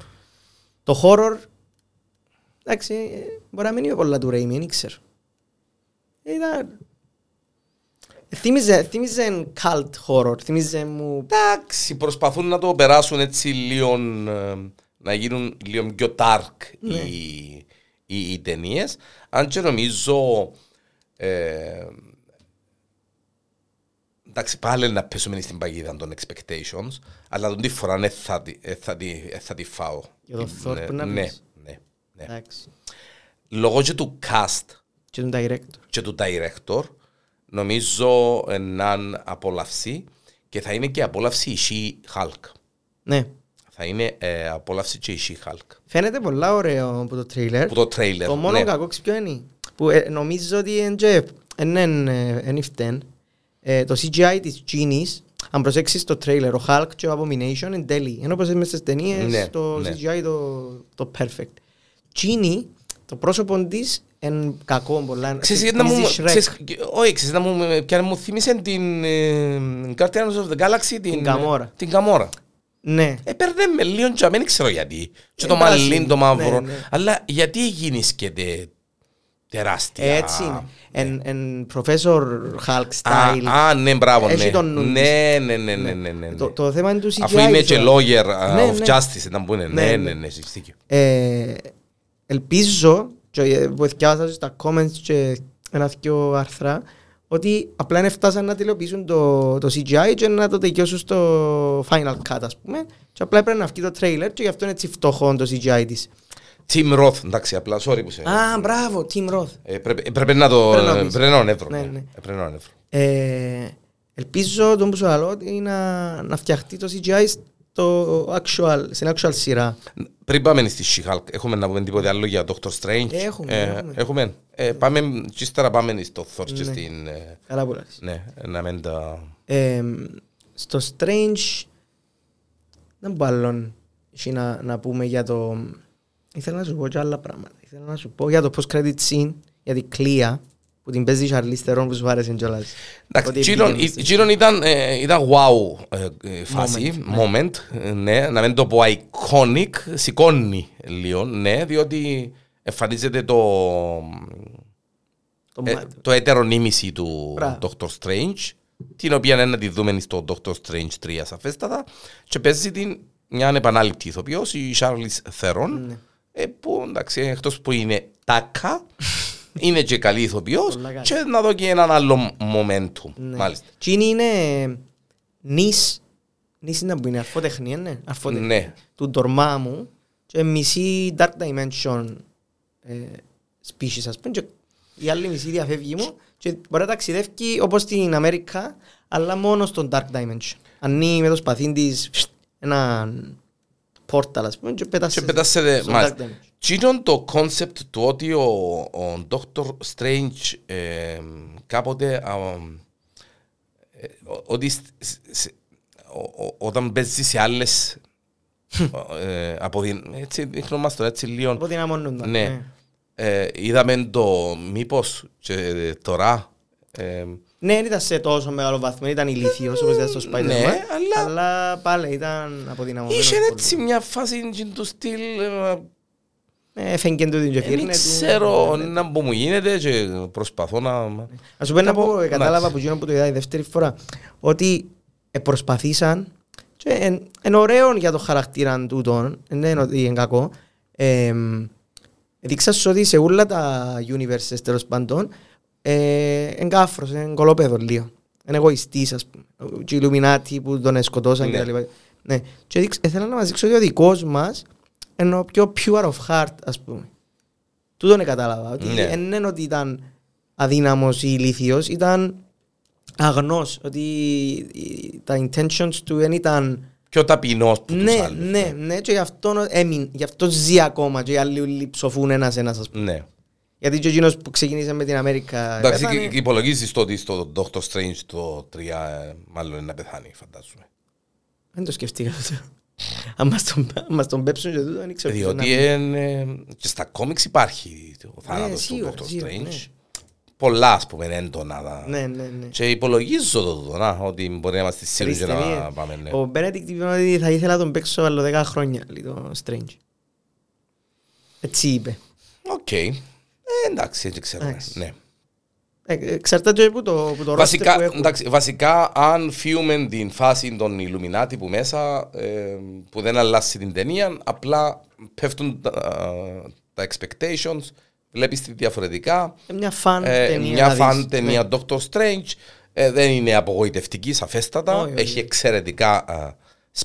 Το horror, εντάξει, ε, μπορεί να μην είναι πολλά του Raimi, δεν ξέρω. Ήταν... ε, Θύμιζε, θύμιζε cult horror, θύμιζε μου... Εντάξει, προσπαθούν να το περάσουν έτσι λίγο, ε, να γίνουν λίγο πιο dark Ναι. οι, οι, οι ταινίες. Αν και νομίζω. Ε, εντάξει, πάλι να πέσουμε στην παγίδα των expectations, αλλά τον τη φορά δεν θα, τη- ε, θα, τη- ε, θα τη φάω. Για το Thor Ναι, που να ναι, πεις. ναι, ναι. Εντάξει. Λόγω και του cast Και τον director. και του director, νομίζω να απόλαυση και θα είναι και απόλαυση η She-Hulk. Ναι. Θα είναι ε, απόλαυση και η She-Hulk. Φαίνεται πολλά ωραίο από το trailer. Που το τρέιλερ. Το μόνο ναι. κακό ξέρεις ποιο είναι; Που ε, νομίζω ότι είναι και- είναι ε, είναι φταίν. Ε, Το CGI της Genies, αν προσέξεις το trailer, ο Hulk και ο Abomination είναι τέλει. Ενώ πως μες στις ταινίες Ναι, το ναι. CGI το, το perfect. Genie, το πρόσωπο της είναι κακό πολλά. Ξέρεις γιατί να μου... Θυμίζει Shrek. ξέρεις, Όχι, ξέρεις να μου... Ποια μου θύμισε την ε, Guardians of the Galaxy, την... Gamora. Την Gamora. Ναι. Ε, με λίγο και δεν ξέρω γιατί. Και το Ε, πράσινη. μαλλίν το μαύρο. Ναι, ναι. Αλλά γιατί γίνησκεται τεράστια. Έτσι είναι. Εν, εν Professor Hulk Α, style. α, ναι, μπράβο, Έχει ναι. τον νου της. Ναι, ναι, ναι, ναι, ναι, ναι. Το, το θέμα είναι του CGI. Αφού είμαι και τώρα. lawyer uh, Ναι, of ναι. justice, ήταν που είναι. Ναι, Ναι, ναι. ναι, ναι, έχεις δίκιο. Ε, ελπίζω και ε, που θυκιάσα στα comments και ένα δυο άρθρα ότι απλά είναι φτάσαν να τηλεοποιήσουν το, το CGI και να το τελειώσουν στο final cut ας πούμε και απλά έπρεπε να βγει το trailer και γι' αυτό είναι έτσι φτωχό το CGI της. Tim Roth, εντάξει, απλά, sorry που σε... Α, μπράβο, Tim Roth. Ε, πρέπει, ε, πρέπει να το... Πρέπει να ε, πεις. Πρέπει να τον έβρω. Ναι, ναι. ναι. Ε, Πρέπει να τον έβρω. Ε, ελπίζω τον που σου λέω ότι να, να φτιαχτεί το CGI στο actual, στην actual σειρά. Πριν πάμε στη She-Hulk, έχουμε να πούμε τίποτε άλλο για Doctor Strange; Έχουμε, Ε, έχουμε. έχουμε. Ε, πάμε, και ύστερα πάμε στο Thor και Ναι. στην... ε, Καλά που λες. Ναι, να μην τα... Ε, στο Strange δεν μπορώ άλλον έχει να, να πούμε για το... Ήθελα να σου πω και άλλα πράγματα. Ήθελα να σου πω για το post-credit scene, για την Κλία, που την παίζεις η Charlize Theron που σου άρεσε κιόλας. Εντάξει, Ότι εκείνον- πήγαινε στη- εκείνον ήταν, ε, ήταν wow ε, ε, φάση, moment, ε, ναι, να μην το πω iconic, σηκώνει λίγο, ναι, διότι εμφανίζεται το, Το ε, μα- το ετερονίμηση του Μπράβο. Doctor Strange, την οποία είναι να τη δούμε στο Doctor Strange 3 σαφέστατα, και παίζει την μια επανάληπτη ηθοποιός, η Charlize Theron, Ναι. ε, που εντάξει, εκτός που είναι τάκα, είναι και καλή ηθοποιός Πολλά καλή. και να δω και έναν άλλο momentum, Ναι. μάλιστα. Και είναι, είναι νης, νης είναι που είναι αρφοτεχνία, ναι, αρφοτεχνία. Ναι. Του Ντορμάμου και μισή Dark Dimension ε, species ας πούμε και η άλλη μισή διαφεύγει μου και μπορεί να ταξιδεύει όπως στην Αμέρικα αλλά μόνο στον Dark Dimension. Ανοίγει με το σπαθί της ένα πόρταλ ας πούμε και Και πετάσσε πετάσσεται, στο μάλιστα. Dark Dimension. Τι είναι το concept του ότι ο, ο Dr. Strange ε, κάποτε α, ε, ο- ότι σ- σ- σ- ο- ο- όταν παίζει σε άλλες ε, αποδυ... έτσι δείχνω μας το έτσι λίγο. Αποδυναμώνονταν. Ναι. Ε, είδαμε το μήπως και τώρα. Ε, Ναι, δεν ήταν σε τόσο μεγάλο βαθμό, ήταν ηλίθιος όπως ήταν στο Spider-Man. Ναι, αλλά- αλλά πάλι ήταν αποδυναμωμένος. είχε πολύ. έτσι μια φάση και του στυλ. ε, Ε, Έφεγγε του την Δεν κεφύρνε του. ξέρω Ναι. να που μου γίνεται και προσπαθώ να... Να σου πω να να πω, πω, εντάξει. κατάλαβα από εκείνο που το είδα η δεύτερη φορά, ότι ε, προσπαθήσαν και εν- είναι ωραίο για το χαρακτήρα τούτον, δεν είναι ότι είναι κακό. Ε, δείξα σου ότι σε όλα τα universes τέλος πάντων ε, είναι κάφρος, είναι κολόπεδο λίγο. Είναι εγωιστής ας πούμε. Και οι Illuminati που τον σκοτώσαν Ναι. και τα λοιπά. Ναι. Και δείξ- ήθελα να μας δείξω ότι ο δικός μας είναι ο πιο pure of heart ας πούμε. Τούτον δεν κατάλαβα. Ότι Ναι. δεν είναι ότι ήταν αδύναμος ή ηλίθιος, ήταν αγνός. Ότι οι- τα intentions του δεν ήταν... Πιο ταπεινός που τους Ναι, άλλους. ναι, ναι, και γι' αυτό, έμειν, γι' αυτό ζει ακόμα και οι άλλοι όλοι ψοφούν ένας ένας ας πούμε. Ναι. Γιατί και ο εκείνος που ξεκίνησε με την Αμέρικα Εντάξει, πέθανε. και- και υπολογίζεις το ότι στο Doctor Strange το 3 ε, μάλλον είναι να πεθάνει, φαντάζομαι. Δεν το σκεφτήκα αυτό. Αν μας τον- αν μας τον πέψουν και τούτο, δεν ξέρω. τι Διότι να πει. είναι, και στα κόμιξ υπάρχει ο θάνατος του σίγουρα, Doctor σίγουρα, Strange. ναι. Πολλά, ας πούμε, έντονα. τα- Ναι, ναι, ναι. Και υπολογίζω το τούτο, να, ότι μπορεί να είμαστε σίγουροι Τρεις και να ταινίες. πάμε. ναι. Ο Benedict είπε ότι θα ήθελα να τον παίξω άλλο 10 χρόνια, λέει το Strange. Έτσι είπε. Οκ. Ε, εντάξει, έτσι ξέρουμε. Εντάξει. Ναι. Ε, Εξαρτάται και που το, που το roster Βασικά, που έχουν. εντάξει, βασικά, αν φύγουμε την φάση των Illuminati που μέσα, ε, που δεν αλλάζει την ταινία, απλά πέφτουν τα, τα expectations, βλέπεις τη διαφορετικά. Ε, Μια φαν Ε, ταινία. μια να φαν δεις. ταινία Ναι. Doctor Strange ε, δεν είναι απογοητευτική σαφέστατα. Όχι, όχι. Έχει εξαιρετικά α,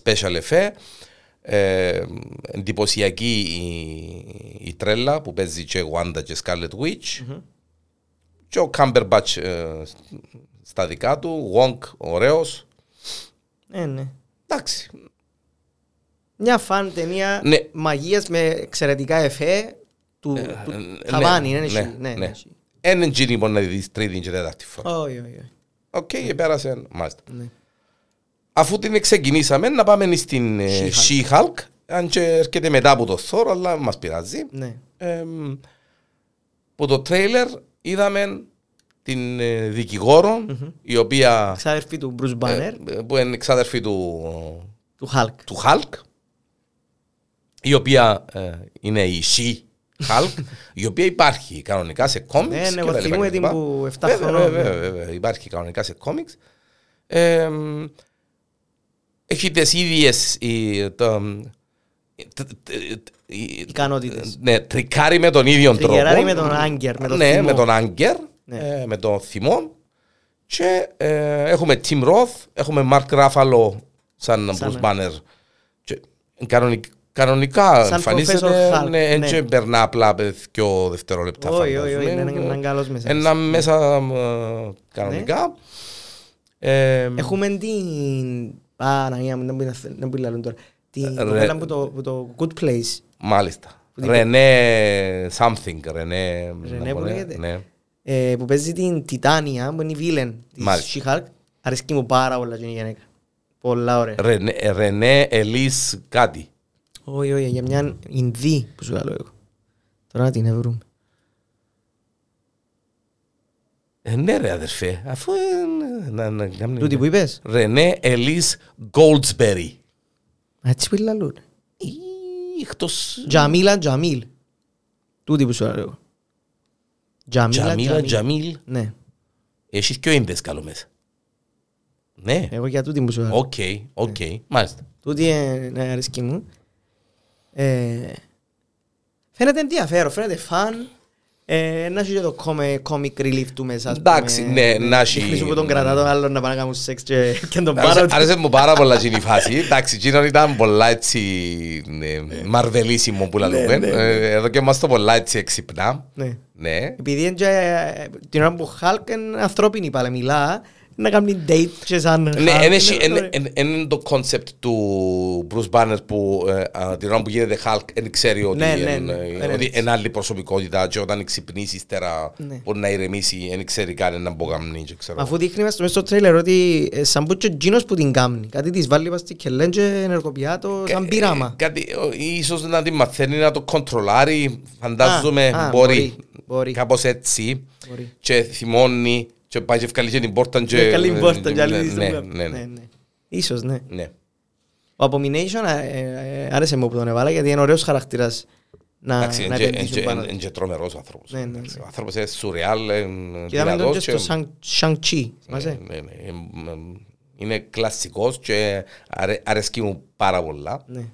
special effect. Ε, εντυπωσιακή η, η τρέλα που παίζει και Wanda και Scarlet Witch. Και ο Cumberbatch ε, στα δικά του. Wong ωραίος. Ε, ναι. Εντάξει. Μια φαν ταινία Ναι. μαγείας με εξαιρετικά εφέ του, του ε, Χαβάνη. ναι, Ναι, ναι, ναι, ναι, ναι. ναι. Εν εγγύνη μπορεί να δεις τρίτη και τέταρτη φορά. Όχι, όχι, όχι. Οκ, πέρασε. Μάλιστα. Ναι. Αφού την ξεκινήσαμε, να πάμε στην ε, She-Hulk. She-Hulk. Αν και έρχεται μετά από το Thor, αλλά μας πειράζει. Ναι. Εμ, που το τρέιλερ είδαμε την ε, δικηγορο η οποία Ξάδερφη του Bruce Banner, ε, που είναι εξάδερφη του, του Hulk. του Hulk η οποία ε, είναι η She-Hulk [LAUGHS] η οποία υπάρχει κανονικά σε κόμιξ Ναι, ναι, και εγώ τα λοιπά θυμούμαι και την τα λοιπά. που 7 Βέβαια, χρονών, βέβαια, ναι. βέβαια, υπάρχει κανονικά σε κόμιξ Εμ, έχει τις ίδιες οι, το, τ- τ- οι- Ικανότητες. ναι, τρικάρει με τον ίδιο τρόπο. Τρικεράρει με τον Άγκερ, με τον ναι, θυμό. με τον Άγκερ, Ναι. ε, με τον θυμό. Και ε, έχουμε Tim Roth, έχουμε Mark Ruffalo σαν Σαν, Bruce ε. Banner. Και κανονικ- κανονικά Σαν εμφανίζεται, Professor Hulk, ναι, ναι. και περνά απλά πιο δευτερόλεπτα. Όχι, όχι, όχι, φαντάζομαι. είναι έναν καλός μέσα. Ένα μέσα ε, κανονικά. Ε, Έχουμε την... Παναγία μου, δεν μπορεί να- δεν μπορεί να λέω τώρα. Την Ρε- κοπέλα που το, που το Good Place. Μάλιστα. Που Ρενέ something. Ρενέ. Ρενέ που λέγεται; Ναι. ε, που παίζει την Τιτάνια, που είναι η βίλεν της Μάλιστα. She-Hulk. Αρέσκει μου πάρα πολλά και η γυναίκα. Πολλά ωραία. Ρενέ, Ρενέ Ελίς κάτι. Όχι, όχι, για μια Ινδί που σου λέω εγώ. Τώρα να την βρούμε. Ε, ναι ρε αδερφέ, αφού ε, να, να κάνει... Τούτη που είπες. Renée Elise Goldsberry. Έτσι που λαλούν. Ή, Εκτός... Jameela Jamil. Τούτη που σου λέω εγώ. Jameela Jameela Jamil. Jamil. Ναι, Έχεις και ο Ίνδες καλό μέσα. Ναι. εγώ για τούτη που σου λέω. ΟΚ, οκ. Μάλιστα. Τούτη ε, ναι, αρέσκει μου. Ε, φαίνεται ενδιαφέρον, φαίνεται fun. Ε, να έχει και το comic, comic relief του μέσα. ας Εντάξει, πούμε. ναι, να έχει- Δείχνεις που τον κρατά τον άλλον να πάνε να κάνουν σεξ και, και τον Άρεσε- πάρω. Άρεσε μου πάρα πολλά εκείνη η φάση. Εντάξει, εκείνον ήταν πολλά έτσι ναι, μαρβελίσιμο που λαλούμε. ναι, ναι. Ε, Εδώ και μας το πολλά έτσι εξυπνά. Ναι. Ναι. Επειδή είναι και, ε, την ώρα που ο Χάλκ είναι ανθρώπινη πάλι μιλά Να κάνει date και σαν Ναι, Hulk, εν έχει- είναι εν- ωραίο. εν- εν είναι το κόνσεπτ του Bruce Banner που ε, α, την ώρα που γίνεται Hulk δεν ξέρει ότι Ναι, ναι, εν- ναι, ε, ναι, ότι ναι. είναι άλλη προσωπικότητα και όταν ξυπνήσεις ύστερα Ναι. μπορεί να ηρεμήσει, δεν ξέρει καν να μπογαμνεί και ξέρω. Αφού δείχνει μες στο- μες στο τρέιλερ ότι ε, σαν που και εκείνος που την κάνει. Κάτι της βάλει πας στη κελέν και ενεργοποιά το σαν Ε, πείραμα. Κάτι, ο, ίσως να την μαθαίνει να το κοντρολάρει, φαντάζομαι Α, α, μπορεί, μπορεί, μπορεί. κάπως έτσι Μπορεί. και θυμώνει και πάει και ευκαλεί και την πόρτα και... Με καλή πόρτα και άλλη ναι, της ναι, το ναι, ναι, ναι. Ίσως, ναι. ναι. Ο Abomination ε, ε, άρεσε μου που τον έβαλα γιατί είναι ωραίος χαρακτήρας να, Εντάξει, να είναι επενδύσουν πάνω. και- είναι και τρομερός άνθρωπος. Ναι, ναι, Εντάξει, ναι. Ο άνθρωπος είναι σουρεάλ, είναι Και είδαμε τον και δυνατός στο και- Shang- Shang-Chi. θυμάσαι; Ναι, ναι, ναι. Ε, ε, Είναι κλασικός και αρε- αρέσκει μου πάρα πολλά. Ναι.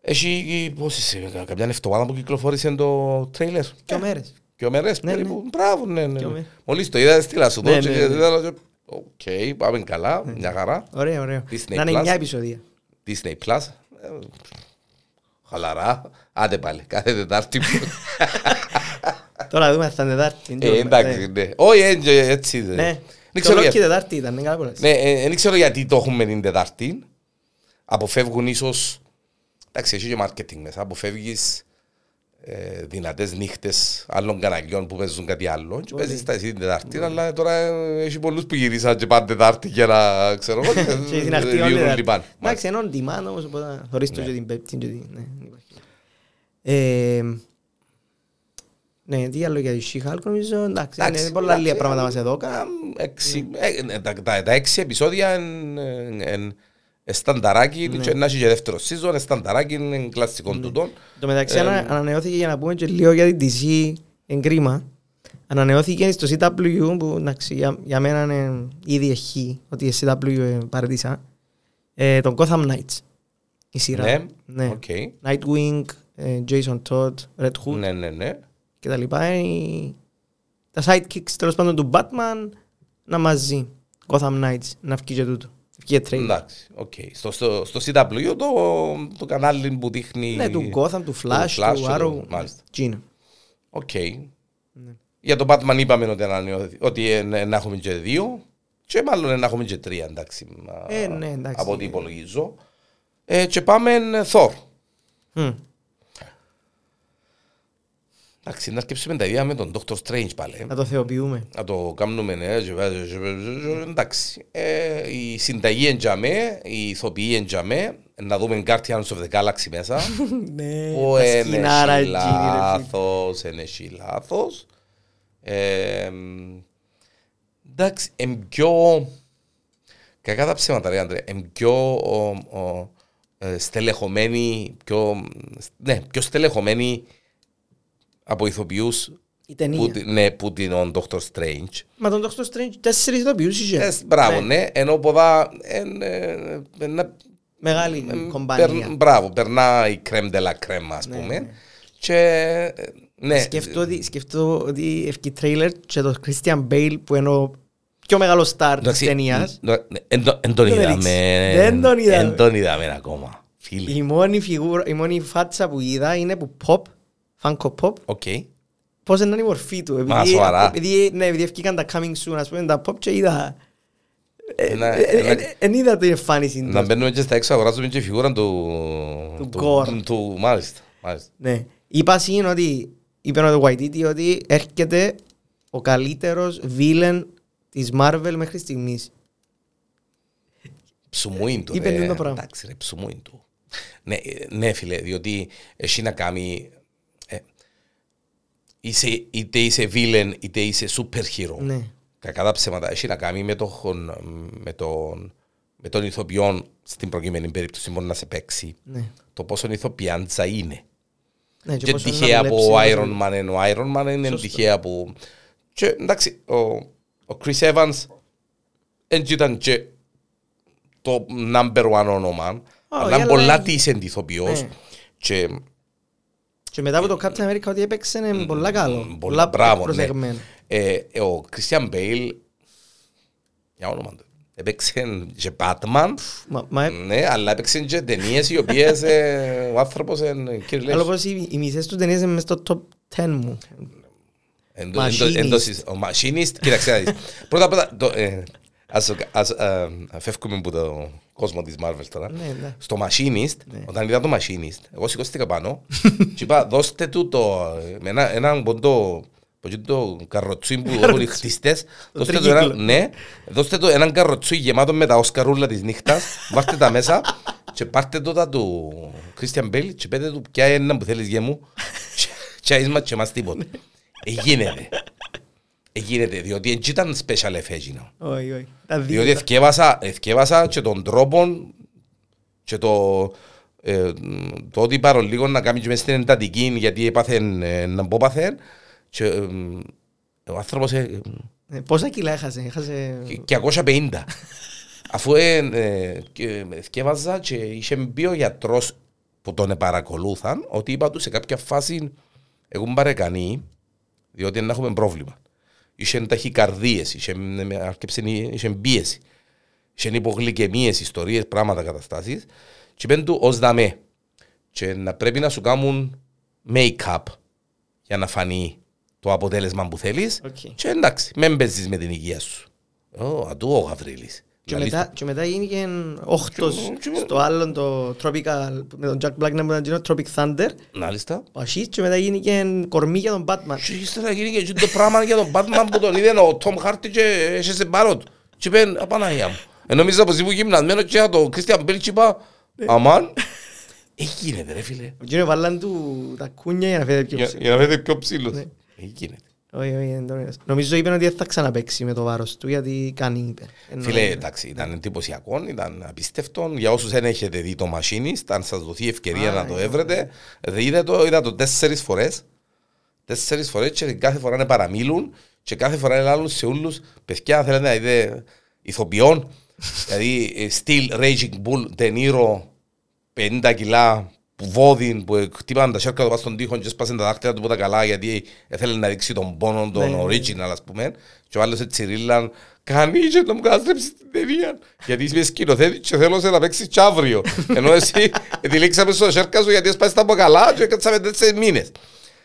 Έχει πόσες, ε, καμιά εβδομάδα που κυκλοφόρησε το τρέιλερ; Δυο μέρες. Δυο μέρες Ναι, περίπου. Μπράβο, ναι, ναι. Δυο ναι. μέρες. Μόλις το είδα, στείλα σου το Ναι, και ναι, ναι. είδα, και, ΟΚ, πάμε καλά, μια χαρά. Ωραίο, ωραίο. Disney Να είναι Plus. 9 επεισόδια. Disney Plus. ε, Χαλαρά. Άντε πάλι, κάθε Τετάρτη. Τώρα δούμε θα είναι Τετάρτη. Ε, Εντάξει, ναι. Όχι, έτσι, έτσι. Ναι. Δεν Το ξέρω Loki γιατί- Τετάρτη ήταν, είναι καλά πολλά. Ναι, ε, δεν ξέρω γιατί το έχουμε την Τετάρτη. Αποφεύγουν ίσως... Εντάξει, έχει και marketing μέσα. Αποφεύγεις ε, δυνατές νύχτες άλλων καναλιών που παίζουν κάτι άλλο. Και παίζεις τα εσύ την Τετάρτη, αλλά τώρα ε, έχει πολλούς που γυρίσαν και πάνε Τετάρτη για να ξέρω εγώ. [LAUGHS] Και την αρτή Λύγουν όλη Τετάρτη. λοιπόν. Εντάξει, είναι on demand όμως, οπότε να θωρείς το Ναι. και την Πέμπτη και την... ναι, δεν υπάρχει. Ε, Ναι, τι άλλο για τη She-Hulk νομίζω, εντάξει, Εντάξει, είναι πολλά λίγα εντάξει, πράγματα μας εδώ. α, έξι- ε, ε, τα- Τα τα έξι επεισόδια είναι στανταράκι Ναι. και να έχει και δεύτερο season, είναι στανταράκι, είναι κλασικό τούτο. Το μεταξύ Ε, ανα- ανανεώθηκε για να πούμε και λίγο για την DC εν κρίμα. Ανανεώθηκε στο CW που εντάξει, για, για μένα είναι ήδη έχει ότι η CW ε, παρατήσα. Ε, τον Gotham Knights. Η σειρά. Ναι, ναι. οκ. Nightwing, ε, Jason Todd, Red Hood Ναι, ναι, ναι. και τα λοιπά. Ε, η- τα sidekicks τέλος πάντων του Batman να μαζί. Gotham Knights, να βγει και τούτο. Βγει και trailer. Εντάξει, οκ. Στο, στο, στο CW το, το κανάλι που δείχνει... Ναι, του Gotham, του Flash, Flash, του του- Arrow. μάλιστα. Κείνο. ΟΚ. Ναι. Για τον Batman είπαμε ότι, ανανεώθη- ότι ε, ναι, να έχουμε και δύο και μάλλον ε, να έχουμε και τρία, εντάξει. α, Ε, ναι, εντάξει. Από ό,τι υπολογίζω. Ε, και πάμε ε, Thor. Μμ. Εντάξει, να αρκέψουμε τα ίδια με τον Doctor Strange πάλι. ε. Να το θεοποιούμε. Να το κάνουμε, ναι, και βάζω, και βάζω, και- εντάξει. Ε, η συνταγή εντιαμέ, η ηθοποιή εντιαμέ, να δούμε Guardians of the Galaxy μέσα. [LAUGHS] Ναι, που τα είναι σκηνάρα έχει εκείνη, ρε φίλε. λάθος, είναι έχει λάθος. Ε, εντάξει, είναι πιο... Κακά τα ψέματα ρε Άντρε, είναι πιο ο, ο, ε, στελεχωμένη, πιο, ναι, πιο στελεχωμένη από ηθοποιούς Η ταινία. που, τη- ναι, που την ο Doctor Strange. Μα τον Doctor Strange τέσσερις ηθοποιούς είχε. Ε, μπράβο, ναι, ενώ ποδά, εν, ε, περνά- Μεγάλη ε, κομπανία. περ- μπράβο, περνά η κρέμ de la crème, ας Ναι, πούμε. ναι. Και, ε, ναι, Σκεφτώ ότι, σκεφτώ ότι ευκεί τρέιλερ και το Christian Bale που είναι ο πιο μεγάλος σταρ της εντάξει, ταινίας. ν- ν- εν το- εν τον Δεν είδαμε. Δεν τον είδαμε. Εν τον είδαμε ακόμα. Φίλοι. Η μόνη φιγούρα, η μόνη φάτσα που είδα είναι που pop, Funko Pop, ΟΚ. πώς είναι η μορφή του. Μα, σοβαρά. επειδή, ναι, επειδή ευκήκαν τα coming soon, ας πούμε, τα pop και είδα... Ένα- ε, ε, ένα- ε, Εν είδα την εμφάνιση Να του. μπαίνουμε και στα έξω, αγοράζουμε και φιγούρα του... Του Gore. του- Μάλιστα. μάλιστα. Ναι. Είπα είναι ότι, είπε ο Waititi ότι έρχεται ο καλύτερος βίλεν της Marvel μέχρι στιγμής. Ψουμούιν του. Είπε ρε. το πράγμα. Εντάξει ρε, ψουμούιν του. Ναι, ε, ναι, φίλε, διότι έχει να κάνει... ε, είσαι, είτε είσαι villain, είτε είσαι super hero. Ναι. Κακά τα ψέματα. Έχει να κάνει με, το, με, τον, με τον ηθοποιό στην προκειμένη περίπτωση μπορεί να σε παίξει. Ναι. Το πόσο ηθοποιάντσα είναι. Ναι, Και πώς είναι να τυχαία που δουλέψει, ο πώς Iron είναι- Man είναι ο Iron Man, είναι Σωστό. τυχαία που... Και εντάξει, ο, ο Chris Evans δεν ήταν και το number one όνομα, αλλά αλλά είναι πολλά έχει- decent ηθοποιός. Ναι. Και Και μετά από το Captain America ότι έπαιξε είναι πολλά καλό. πολλά μπράβο, ναι. προσεγμένο. Ε, ε, ο Christian Bale, για όνομα του, έπαιξε και Batman, Μα- μα- ναι, αλλά έπαιξε και ταινίες οι οποίες ε, ο άνθρωπος είναι Αλλά κύριε πως οι, οι μισές του ταινίες είναι μες στο top 10 μου. Εν το- εν το- εν το συζ- Ο machinist, κοίταξε να δεις. Πρώτα πρώτα, το, ε, ας το- ας, ε, φεύγουμε από το κόσμο της Marvel τώρα. Ναι, ναι. Στο machinist, Ναι. όταν είδα το machinist, εγώ σηκώστηκα πάνω [LAUGHS] και είπα δώστε του το, με ένα, έναν ποντό, από εκεί το καροτσούι που έχουν οι χτιστές, δώστε του ένα, τρικύκλο. ναι, δώστε του έναν καροτσούι γεμάτο με τα οσκαρούλα της νύχτας, βάρτε τα μέσα και πάρτε το τα του Christian Bale και πέτε του ποια είναι ένα που θέλεις γε μου [LAUGHS] και- και άισμα και μας τίποτα. Εγίνεται. Εγίνεται, διότι έτσι ήταν special effect εκείνο. Όχι, όχι. Τα δύο. Διότι εθκεύασα, εθκεύασα και τον τρόπο και το, ε, το ότι πάρω λίγο να κάνει και μες στην εντατική γιατί έπαθε ε, να μπω παθεν και ε, ο άνθρωπος ε, Ε, Πόσα κιλά έχασε, έχασε... και 250. [LAUGHS] Αφού ε, ε, και εθκεύαζα και είχε μπει ο γιατρός που τον παρακολούθαν ότι είπα του σε κάποια φάση έχουν παρεκανεί διότι να έχουμε πρόβλημα. Είχε ταχυκαρδίες, είχε, με- άρκεψε- είχε πίεση, είχε υπογλυκαιμίες, ιστορίες, πράγματα, καταστάσεις και είπαν του ως δαμέ και να πρέπει να σου κάνουν make-up για να φανεί το αποτέλεσμα που θέλεις Οκ. και εντάξει, μην παίζεις με την υγεία σου. Ω, αντού ο Γαβρίλης. Και Δηλαδή, μετά, και μετά γίνηκε όχτος Και- και- στο άλλο το Tropical, με τον Jack Black να ήταν εκείνος, Tropic Thunder. Μάλιστα. Πασίς και μετά γίνηκε κορμί για τον Batman. Και ύστερα γίνει και το πράγμα για τον Batman που τον είδε ο Τόμ Χάρτη και έσαι πάρο του. Και είπε, απαναγία μου. Ε, νόμιζα πως ήμουν γυμνασμένο και για τον Κρίστιαν Μπέλ και είπα, αμάν. Ε, γίνεται ρε φίλε. Εκείνο βάλαν του τα κούνια για να φέρει πιο Για ψηλό. για να φαίνεται πιο ψήλος. Ναι. Ε, γίνεται. Όχι, όχι, δεν το είδες. Νομίζω είπε ότι δεν θα ξαναπαίξει με το βάρος του γιατί κάνει είπε. Ενώ- Φίλε, εντάξει, ήταν εντυπωσιακό, ήταν απίστευτο. Για όσους δεν έχετε δει το Machinist, αν σας δοθεί ευκαιρία Α, να το ναι. έβρετε, δείτε το, είδα το τέσσερις φορές. Τέσσερις φορές και κάθε φορά είναι παραμίλουν και κάθε φορά είναι άλλους σε όλους. Παιδιά, θέλετε να δείτε ηθοποιών, [LAUGHS] δηλαδή ε, Steel, Raging Bull, De Niro, 50 κιλά που βόδιν, που χτύπαν τα σέρκα του πάνω στον τοίχο και έσπασαν τα δάχτυλα του που τα καλά γιατί θέλει να δείξει τον πόνο, τον Ναι, ναι. original ας πούμε και ο άλλος έτσι ρίλαν κάνει και να μου καταστρέψει την ταινία γιατί είσαι σκηνοθέτης και θέλω σε να παίξεις και αύριο [LAUGHS] ενώ εσύ ετυλίξαμε στο σέρκα σου γιατί έσπασες τα από καλά και έκατσαμε τέσσερις μήνες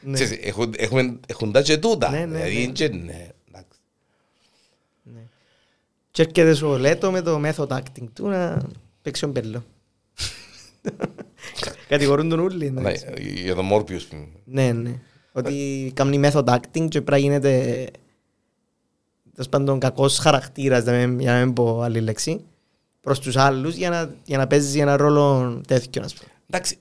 Ναι. Ξέρεις, έχουν- έχουμε- έχουν τα και τούτα Ναι, ναι, δηλαδή ναι. είναι και ναι, εντάξει. Και έρχεται ο Λέτο με το method acting του να παίξει τον Πέλο. [LAUGHS] Κατηγορούν τον Ούλη. Ναι, εντάξει. για τον Μόρπιους Ναι, ναι. Ότι κάνει method acting και πρέπει να γίνεται τέλος πάντων κακός χαρακτήρας για να μην- για να μην πω άλλη λέξη προς τους άλλους για να, για να παίζει ένα ρόλο τέτοιο ας πούμε. εντάξει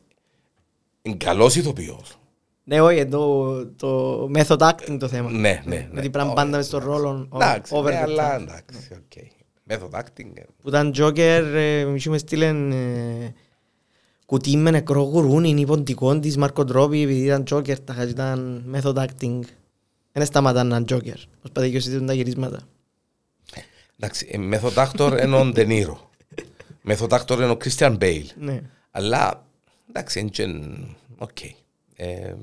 είναι καλός ηθοποιός Ναι, όχι, το, το method acting το θέμα. Ναι, ναι, ναι. Γιατί πρέπει να είναι πάντα μες στον ρόλο Εντάξει, over ναι, the αλλά top. εντάξει, οκ. Method acting. ε. Που ήταν Joker, ε, μισού με στείλεν ε, κουτί με νεκρό γουρούνι, είναι ποντικό της Margot Robbie, επειδή ήταν Joker, τα χαζ ήταν method acting. Δεν σταματά να είναι Joker, ως πατέ και όσοι τα γυρίσματα. Εντάξει, ε, method actor είναι ο De Niro. Method actor είναι ο Christian Bale. Ναι, Αλλά, εντάξει, είναι και... ΟΚ. Ε,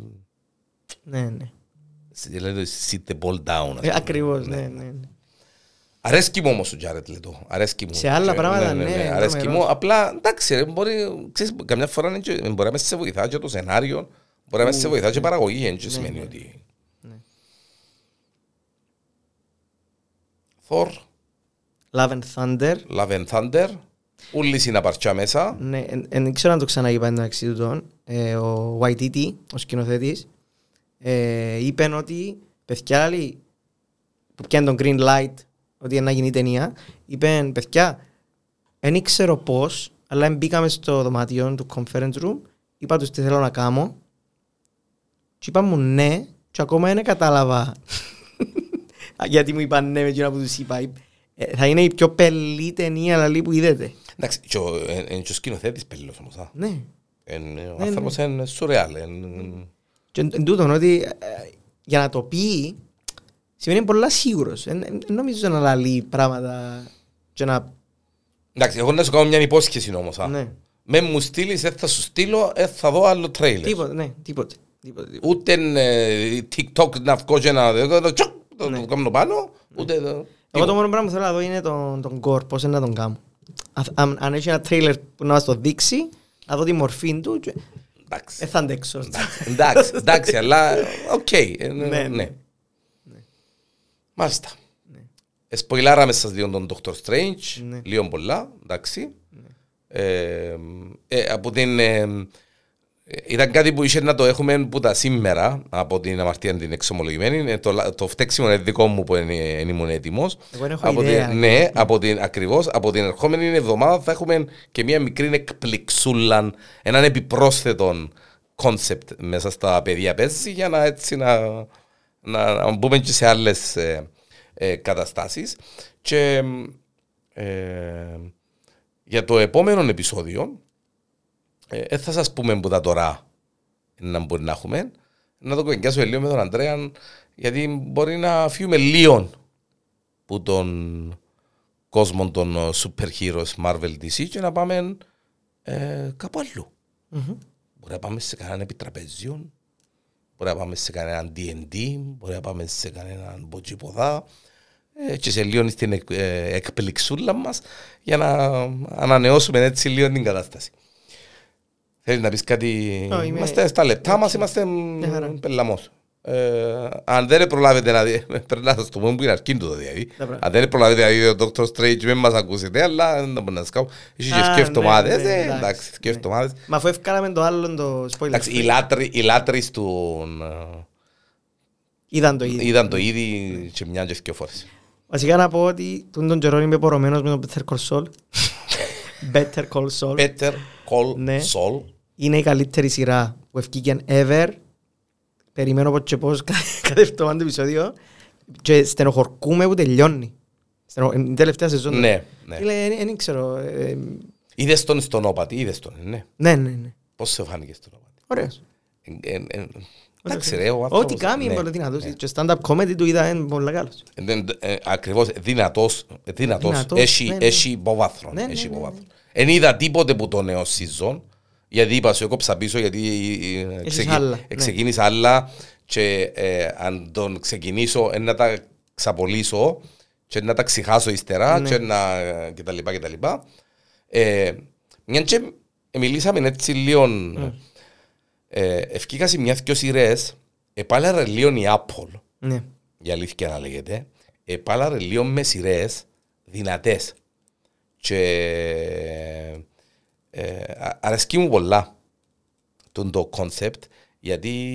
ναι, ναι. Δηλαδή, sit the ball down. ας Ε, πούμε. ακριβώς, ναι, ναι. Ναι. Αρέσκει μου όμως ο Jared Leto. Αρέσκει μου. Σε άλλα Και- πράγματα, ναι, είναι Αρέσκει τρομερός. μου. Απλά, εντάξει, ρε, μπορεί, ξέρεις, καμιά φορά είναι και- μπορεί να με σε βοηθά και το σενάριο. Μπορεί να με σε βοηθά και η παραγωγή. Δεν σημαίνει ότι... Ναι. Thor, Love and Thunder. Love and Thunder. Ούλοι συναπαρτσιά μέσα. Ναι, εν- εν- δεν ξέρω αν το ξαναείπα εντάξει τούτον. Ε, ο YTT, ο σκηνοθέτης, ε, είπε ότι παιδιά λέει, που πιάνει τον green light ότι είναι να γίνει ταινία, είπε παιδιά, δεν ξέρω πώς, αλλά μπήκαμε στο δωμάτιο του conference room, είπα τους τι θέλω να κάνω και είπα μου ναι και ακόμα δεν κατάλαβα [LAUGHS] γιατί μου είπαν ναι με εκείνα που τους είπα. Ε, θα είναι η πιο πελή ταινία λαλή που είδετε. Εντάξει, και ο- εν- είναι και ο σκηνοθέτης πέλος όμως. α. Ναι. Εν- Ο Ναι, άνθρωπος είναι σουρεάλ. εν- Και εν, εν τούτον ότι ε, για να το πει σημαίνει πολλά σίγουρος. Δεν δεν νομίζω να λαλεί πράγματα και να... Εντάξει, εγώ να σου κάνω μια υπόσχεση όμως. α. Ναι. Με μου στείλεις, δεν θα σου στείλω, δεν θα δω άλλο τρέιλερ. Τίποτε, ναι, τίποτε. τίποτε, τίποτε. Ούτε ε, TikTok να βγω και να το- το- τσοκ, το Ναι. το κάνω πάνω, ούτε... το- Εγώ τίποτα. το μόνο πράγμα που θέλω να δω είναι τον, τον Gorr, πώς είναι να τον κάνω. Αν- Αν, αν έχει ένα τρέιλερ που να μας το δείξει, να δω τη μορφή του και Εντάξει. δεν θα αντέξω. Εντάξει, εντάξει, αλλά οκ. ε, Ναι, ναι. ναι. Μάλιστα. Εσποϊλάραμε σας λίγο τον Dr. Strange, Ναι. λίγο πολλά, εντάξει. Ε, ε, από την, ε, ε, ήταν κάτι που είχε να το έχουμε που τα σήμερα από την αμαρτία την εξομολογημένη. Ε, το, λα- το φταίξιμο είναι δικό μου που δεν δεν ήμουν έτοιμος. Εγώ δεν έχω Από ιδέα. την, ναι, από την, ακριβώς, από την ερχόμενη εβδομάδα θα έχουμε και μια μικρή εκπληξούλα, έναν επιπρόσθετο concept μέσα στα παιδιά παίζει για να έτσι να, να, να μπούμε και σε άλλες ε, ε, καταστάσεις. Και ε, για το επόμενο επεισόδιο ε, ε, θα σας πούμε που τα τώρα να μπορεί να έχουμε. Να το κουβεντιάσουμε λίγο με τον Αντρέα γιατί μπορεί να φύγουμε λίγο που τον κόσμο των ε, super heroes Marvel DC και να πάμε ε, κάπου αλλού. Μμμ. Μπορεί να πάμε σε κανέναν επιτραπεζιόν, μπορεί να πάμε σε κανέναν D&D, μπορεί να πάμε σε κανέναν μποτσιποδά ε, και σε λίγο στην εκ, ε, εκπληξούλα μας για να ανανεώσουμε έτσι λίγο την κατάσταση. Θέλεις να πεις κάτι, Ω, είμαι- είμαστε στα λεπτά μας, είμαστε χαρά. πελαμός. Ε, αν δεν προλάβετε να δει, [LAUGHS] πρέπει να σας το πούμε που είναι αρκεί τούτο δηλαδή. Dobra. Αν δεν προλάβετε να δείτε το Dr. Strange, μην μας ακούσετε, αλλά δεν μπορεί να σας κάνω. Έχει και Α, σκέφτο ναι, εβδομάδες, ναι, ε, εντάξει, εντάξει, σκέφτο ναι. εβδομάδες. Μα αφού ευκάλαμε το άλλο το spoiler. Εντάξει, οι free, λάτροι, οι λάτρεις του ε, Είδαν το ίδιο. είδαν το ήδη και μια και δυο φορές. Βασικά να πω ότι τον τον καιρό είμαι πορωμένος με τον Better Call Saul. [LAUGHS] Better Call Saul. Better Call Ναι. Saul. Είναι η καλύτερη σειρά που ευκήκε ever. Περιμένω πως και πως κάθε εβδομάδα το επεισόδιο και στενοχωρκούμε που τελειώνει. Στενο- Είναι η τελευταία σεζόν. Ναι, ναι. Φίλε, δεν- δεν ξέρω. ε, Είδες τον στον όπατη, είδες τον, ναι. Ναι, ναι, ναι. Πώς σε φάνηκε στον όπατη. Ωραίος. Ε, ε, ε, Εντάξει ρε, ο άνθρωπος... Ό,τι κάνει είναι ναι. πολύ δυνατός. Και stand-up comedy του είδα είναι πολύ καλός. Ε, δεν- ε, Ακριβώς, δυνατός, ε, δυνατός. Δυνατός, Έχει, ναι, ναι. έχει υποβάθρο. Ναι, ναι, έχει ναι, ναι. υποβάθρο. Εν είδα τίποτε που το νέο season, γιατί είπα σου, έκοψα πίσω, γιατί ε, ε, Έχεις ξεκι- άλλα, ε, ναι. ξεκίνησα άλλα και ε, αν τον ξεκινήσω, ε, να τα ξαπολύσω και να τα ξεχάσω ύστερα Ναι. και να ε, και τα λοιπά και τα λοιπά. Ε, μια και μιλήσαμε έτσι λίγο, ε, ευκήκα σε μιας δυο σειρές, επάλαρα λίγο η Apple, Ναι. η αλήθεια να λέγεται, επάλαρε λίγο με σειρές δυνατές. Και ε, α- αρέσκει μου πολλά τον το concept, γιατί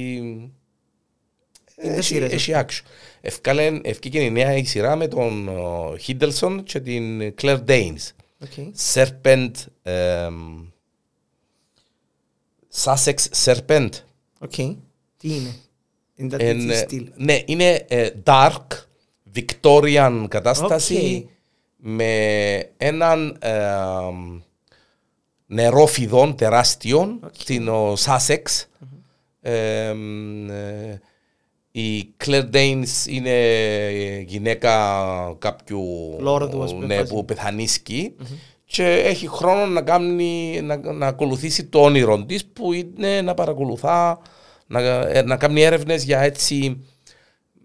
Είναι έχει, σειρές, έχει action. Ευκάλεν, ευκήκε η νέα η σειρά με τον Hiddleston και την Claire Danes. ΟΚ. Serpent, εμ, Essex Serpent. ΟΚ. Τι είναι; Είναι τα Εν, τι ε, στυλ. ναι, είναι ε, dark, Victorian κατάσταση Οκ. με έναν ε, νερόφιδον τεράστιον στην ο Essex. Ε, μ, ε, η Claire Danes είναι γυναίκα κάποιου Λόρδου, ας πούμε, ναι, φάση. που πεθανίσκει και έχει χρόνο να, κάνει, να, να ακολουθήσει το όνειρο της που είναι να παρακολουθά, να, ε, να κάνει έρευνες για έτσι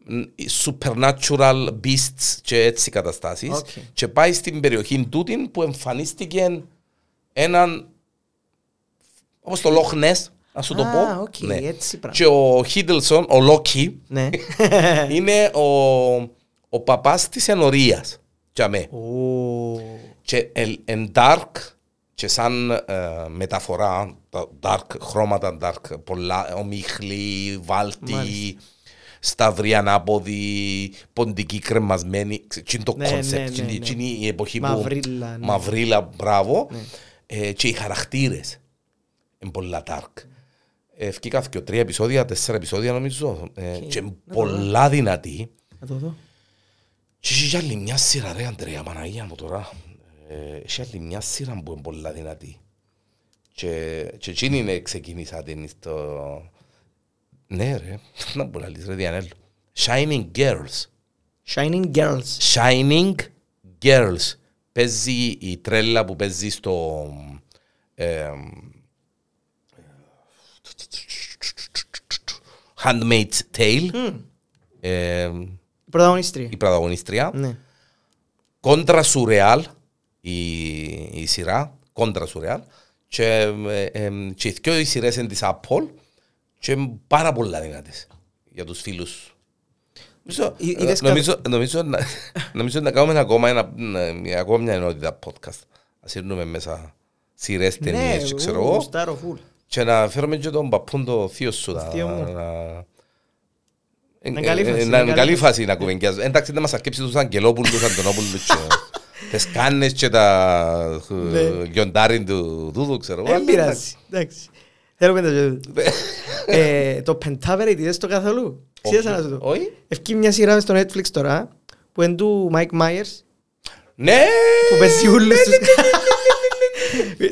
μ, supernatural beasts και έτσι καταστάσεις ΟΚ. και πάει στην περιοχή τούτη που εμφανίστηκε έναν όπως το Loch Ness, να σου το Α, πω. οκ, Ναι. έτσι πράγμα. Και ο Hiddleston, ο Λόκι, Ναι. [LAUGHS] είναι ο, ο παπάς της ενορίας. Για με. Ω. Και εν, εν dark και σαν ε, μεταφορά, τα dark χρώματα, dark πολλά, ομίχλη, βάλτη, Μάλιστα. σταυρή ανάποδη, ποντική κρεμασμένη. Τι είναι το Ναι, concept, ναι, τι είναι- ναι, τι είναι η εποχή Μαυρίλα, που... ναι. Μαυρίλα, μπράβο. Ναι. Ε, και οι χαρακτήρες είναι πολλά dark. Ε, Εφκήκαν και τρία επεισόδια, τέσσερα επεισόδια νομίζω. Ε, Οκ. και Να το πολλά δυνατή. Να το δω. Και έχει κι άλλη μια σειρά ρε Αντρέα, Παναγία μου τώρα. Ε, Έχει άλλη μια σειρά που είναι πολλά δυνατή. Και, και εκείνη είναι ξεκίνησα την στο... Ναι ρε, [LAUGHS] να μπορεί να λύσει ρε Διανέλο. Shining Girls. Shining Girls. Shining Girls. Παίζει η τρέλα που παίζει στο... Ε, Handmaid's Tale. Ε, Η πρωταγωνίστρια. η πρωταγωνίστρια. Ναι. κόντρα σουρεάλ η, η σειρά, κόντρα σουρεάλ και, ε, ε, και οι δυο οι σειρές είναι της Apple και είναι πάρα πολλά δυνατές για τους φίλους Νομίζω- Εί- είδες νομίζω- Νομίζω να- [LAUGHS] νομίζω να κάνουμε ακόμα ένα- μια- ακόμα μια ενότητα podcast. Να σύρνουμε μέσα σειρές, Ναι, ταινίες και ξέρω ου, εγώ. γουστάρω full. Και να φέρουμε και τον παππούν το θείο σου. να- θείο μου. να- Είναι Ε, καλή ε, φάση, ε, είναι Να είναι καλή καλή φάση να κουβεντιάζω. Εντάξει, δεν μας αρκέψει τους Αγγελόπουλους, [LAUGHS] Αντωνόπουλους και τις κάνες και τα Ναι. ε, λιοντάριν του δούδου, ξέρω εγώ. Δεν αλλά πειράζει. Εντάξει. Θέλουμε να το [LAUGHS] Ε, Το Pentaverate είδες το καθόλου; Ξέρεις να σου το. Όχι. Ευκεί μια σειρά στο Netflix τώρα που είναι του Mike Myers Ναι! που παίζει ούλους τους... [LAUGHS]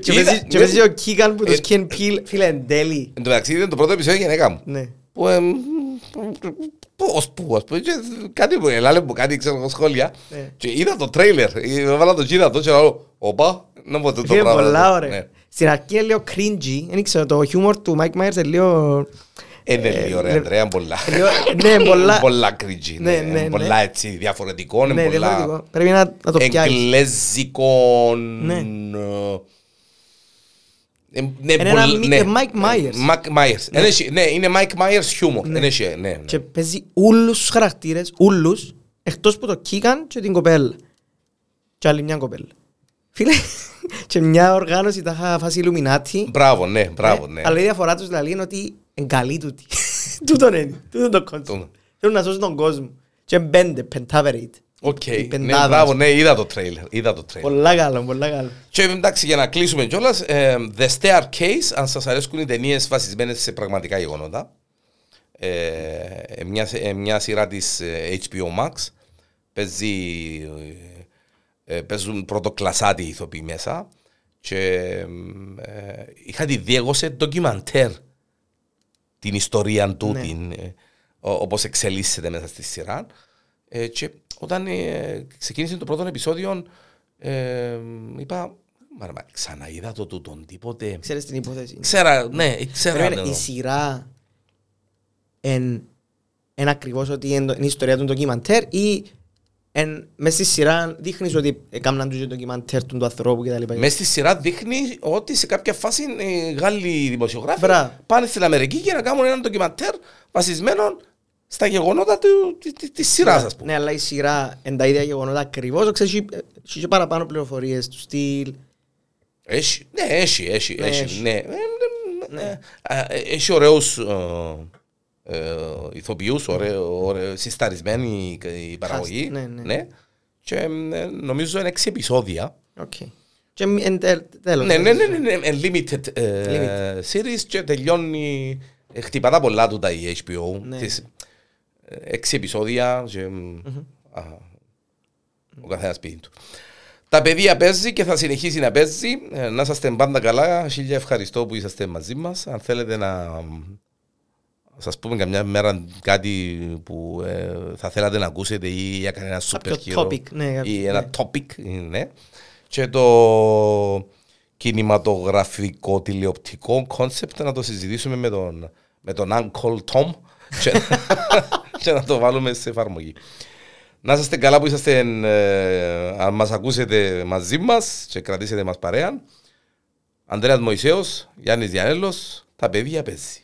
Και Είδα, παίζει- Και ναι. παίζει ο Κίγαν που το Ε, Skin Peel φίλε εν τέλει. Εν τω μεταξύ ήταν το πρώτο επεισόδιο γυναίκα μου. Ναι. Που, εμ, πώς που, ας πούμε, και κάτι που ελάλε που κάτι ξέρω εγώ σχόλια. Ναι. Και είδα το τρέιλερ, έβαλα το κοίτα το και λέω, όπα, να πω το Φίλε πράγμα. πολλά Ναι. ωραία. Στην αρχή είναι λίγο cringy. Δεν ξέρω, το χιούμορ του Mike Myers είναι λίγο... Είναι λίγο ρε Ε, Ανδρέα, πολλά. λίγο- Ναι, πολλά... Πολλά cringy, Ναι, ναι, ναι, ναι. πολλά έτσι διαφορετικό, είναι Ναι, πολλά διαφορετικό. Πρέπει να να το πιάσεις. εγγλέζικο. Ναι. ε, ε, ναι, Είναι ένα πολλ- μι- ναι. ε, Mike Myers. Mike Myers. Είναι έχει- Ναι, είναι Mike Myers humor. Είναι έχει, ναι, ναι. Και παίζει όλους τους χαρακτήρες, όλους, εκτός που το Κίγαν και την κοπέλα. Και άλλη μια κοπέλα. Φίλε, [LAUGHS] και μια οργάνωση τα είχα φάσει Illuminati. Μπράβο, ναι, μπράβο, Ε, ναι. Αλλά η διαφορά τους δηλαδή είναι ότι είναι καλοί τούτοι. [LAUGHS] Τούτον είναι, τούτον το concept. Τούτο. Θέλουν να σώσουν τον κόσμο. Και είναι πέντε, pentaverate. Οκ, η ναι, πεντάδα, μπράβο, ας ναι, είδα το τρέιλερ, είδα το τρέιλερ. Πολλά καλό, πολλά καλό. Και εντάξει, για να κλείσουμε κιόλας, ε, The Staircase, αν σας αρέσκουν οι ταινίες βασισμένες σε πραγματικά γεγονότα, ε, ε, μια, ε, μια σειρά της ε, HBO Max, παίζει, ε, ε, παίζουν πρωτοκλασάτη ηθοποιοί μέσα και ε, είχα τη δει εγώ σε ντοκιμαντέρ την ιστορία του, Ναι. την, ε, ο- όπως εξελίσσεται μέσα στη σειρά. Ε, και όταν ε, ξεκίνησε το πρώτο επεισόδιο, ε, είπα, μα, ρε, μα ξαναείδα το τούτον, τίποτε. Ξέρεις την υπόθεση. Ξέρα, ναι, ξέρα. Περίμενε, ναι, η ναι. σειρά εν, εν ακριβώς ότι είναι, το- είναι η ιστορία του ντοκιμαντέρ ή εν, μες στη σειρά δείχνεις ότι έκαναν τους ντοκιμαντέρ του, του ανθρώπου κτλ. Μες στη σειρά δείχνει ότι σε κάποια φάση οι Γάλλοι δημοσιογράφοι Μπράβο. πάνε στην Αμερική για να κάνουν ένα ντοκιμαντέρ βασισμένο στα γεγονότα του, τη, τη, της σειράς, ας πούμε. Ναι, αλλά η σειρά εν τα ίδια γεγονότα ακριβώς, ξέρεις, έχει- έχει και παραπάνω πληροφορίες του στυλ. Έχει, ναι, έχει, έχει, Ναι, έχει, έχει. Ναι. Ε, ε, ε, ε, ε, Έχει ωραίους ε, ε, ηθοποιούς, ωραίο- ωραίο- συσταρισμένη η- η παραγωγή. ναι, ναι. Ναι. Και ε, νομίζω είναι έξι επεισόδια. Οκ. Και μ- εν τέλ- τέλος. Ναι, ναι, ναι, ναι, ναι, ε, limited ε, series και τελειώνει, ε, χτυπά τα πολλά τούτα η HBO. Ναι. Τις, ε, έξι επεισόδια και α, ο καθένας σπίτι του. Το παιχνίδι παίζει και θα συνεχίσει να παίζει. Ε, Να είσαστε πάντα καλά. Χίλια ευχαριστώ που είσαστε μαζί μας. Αν θέλετε να σας πούμε καμιά μέρα κάτι που ε, θα θέλατε να ακούσετε ή για κανένα super Κάποιο hero topic, ναι, κάποιο- ή ένα ναι. topic, ναι. Και το κινηματογραφικό τηλεοπτικό concept να το συζητήσουμε με τον, με τον Uncle Tom και, [LAUGHS] και να το βάλουμε σε εφαρμογή. Να είστε καλά που είσαστε, ε, αν μας ακούσετε μαζί μας και κρατήσετε μας παρέα. Ανδρέας Μωυσέος, Γιάννης Διανέλος, τα παιδιά παίζει.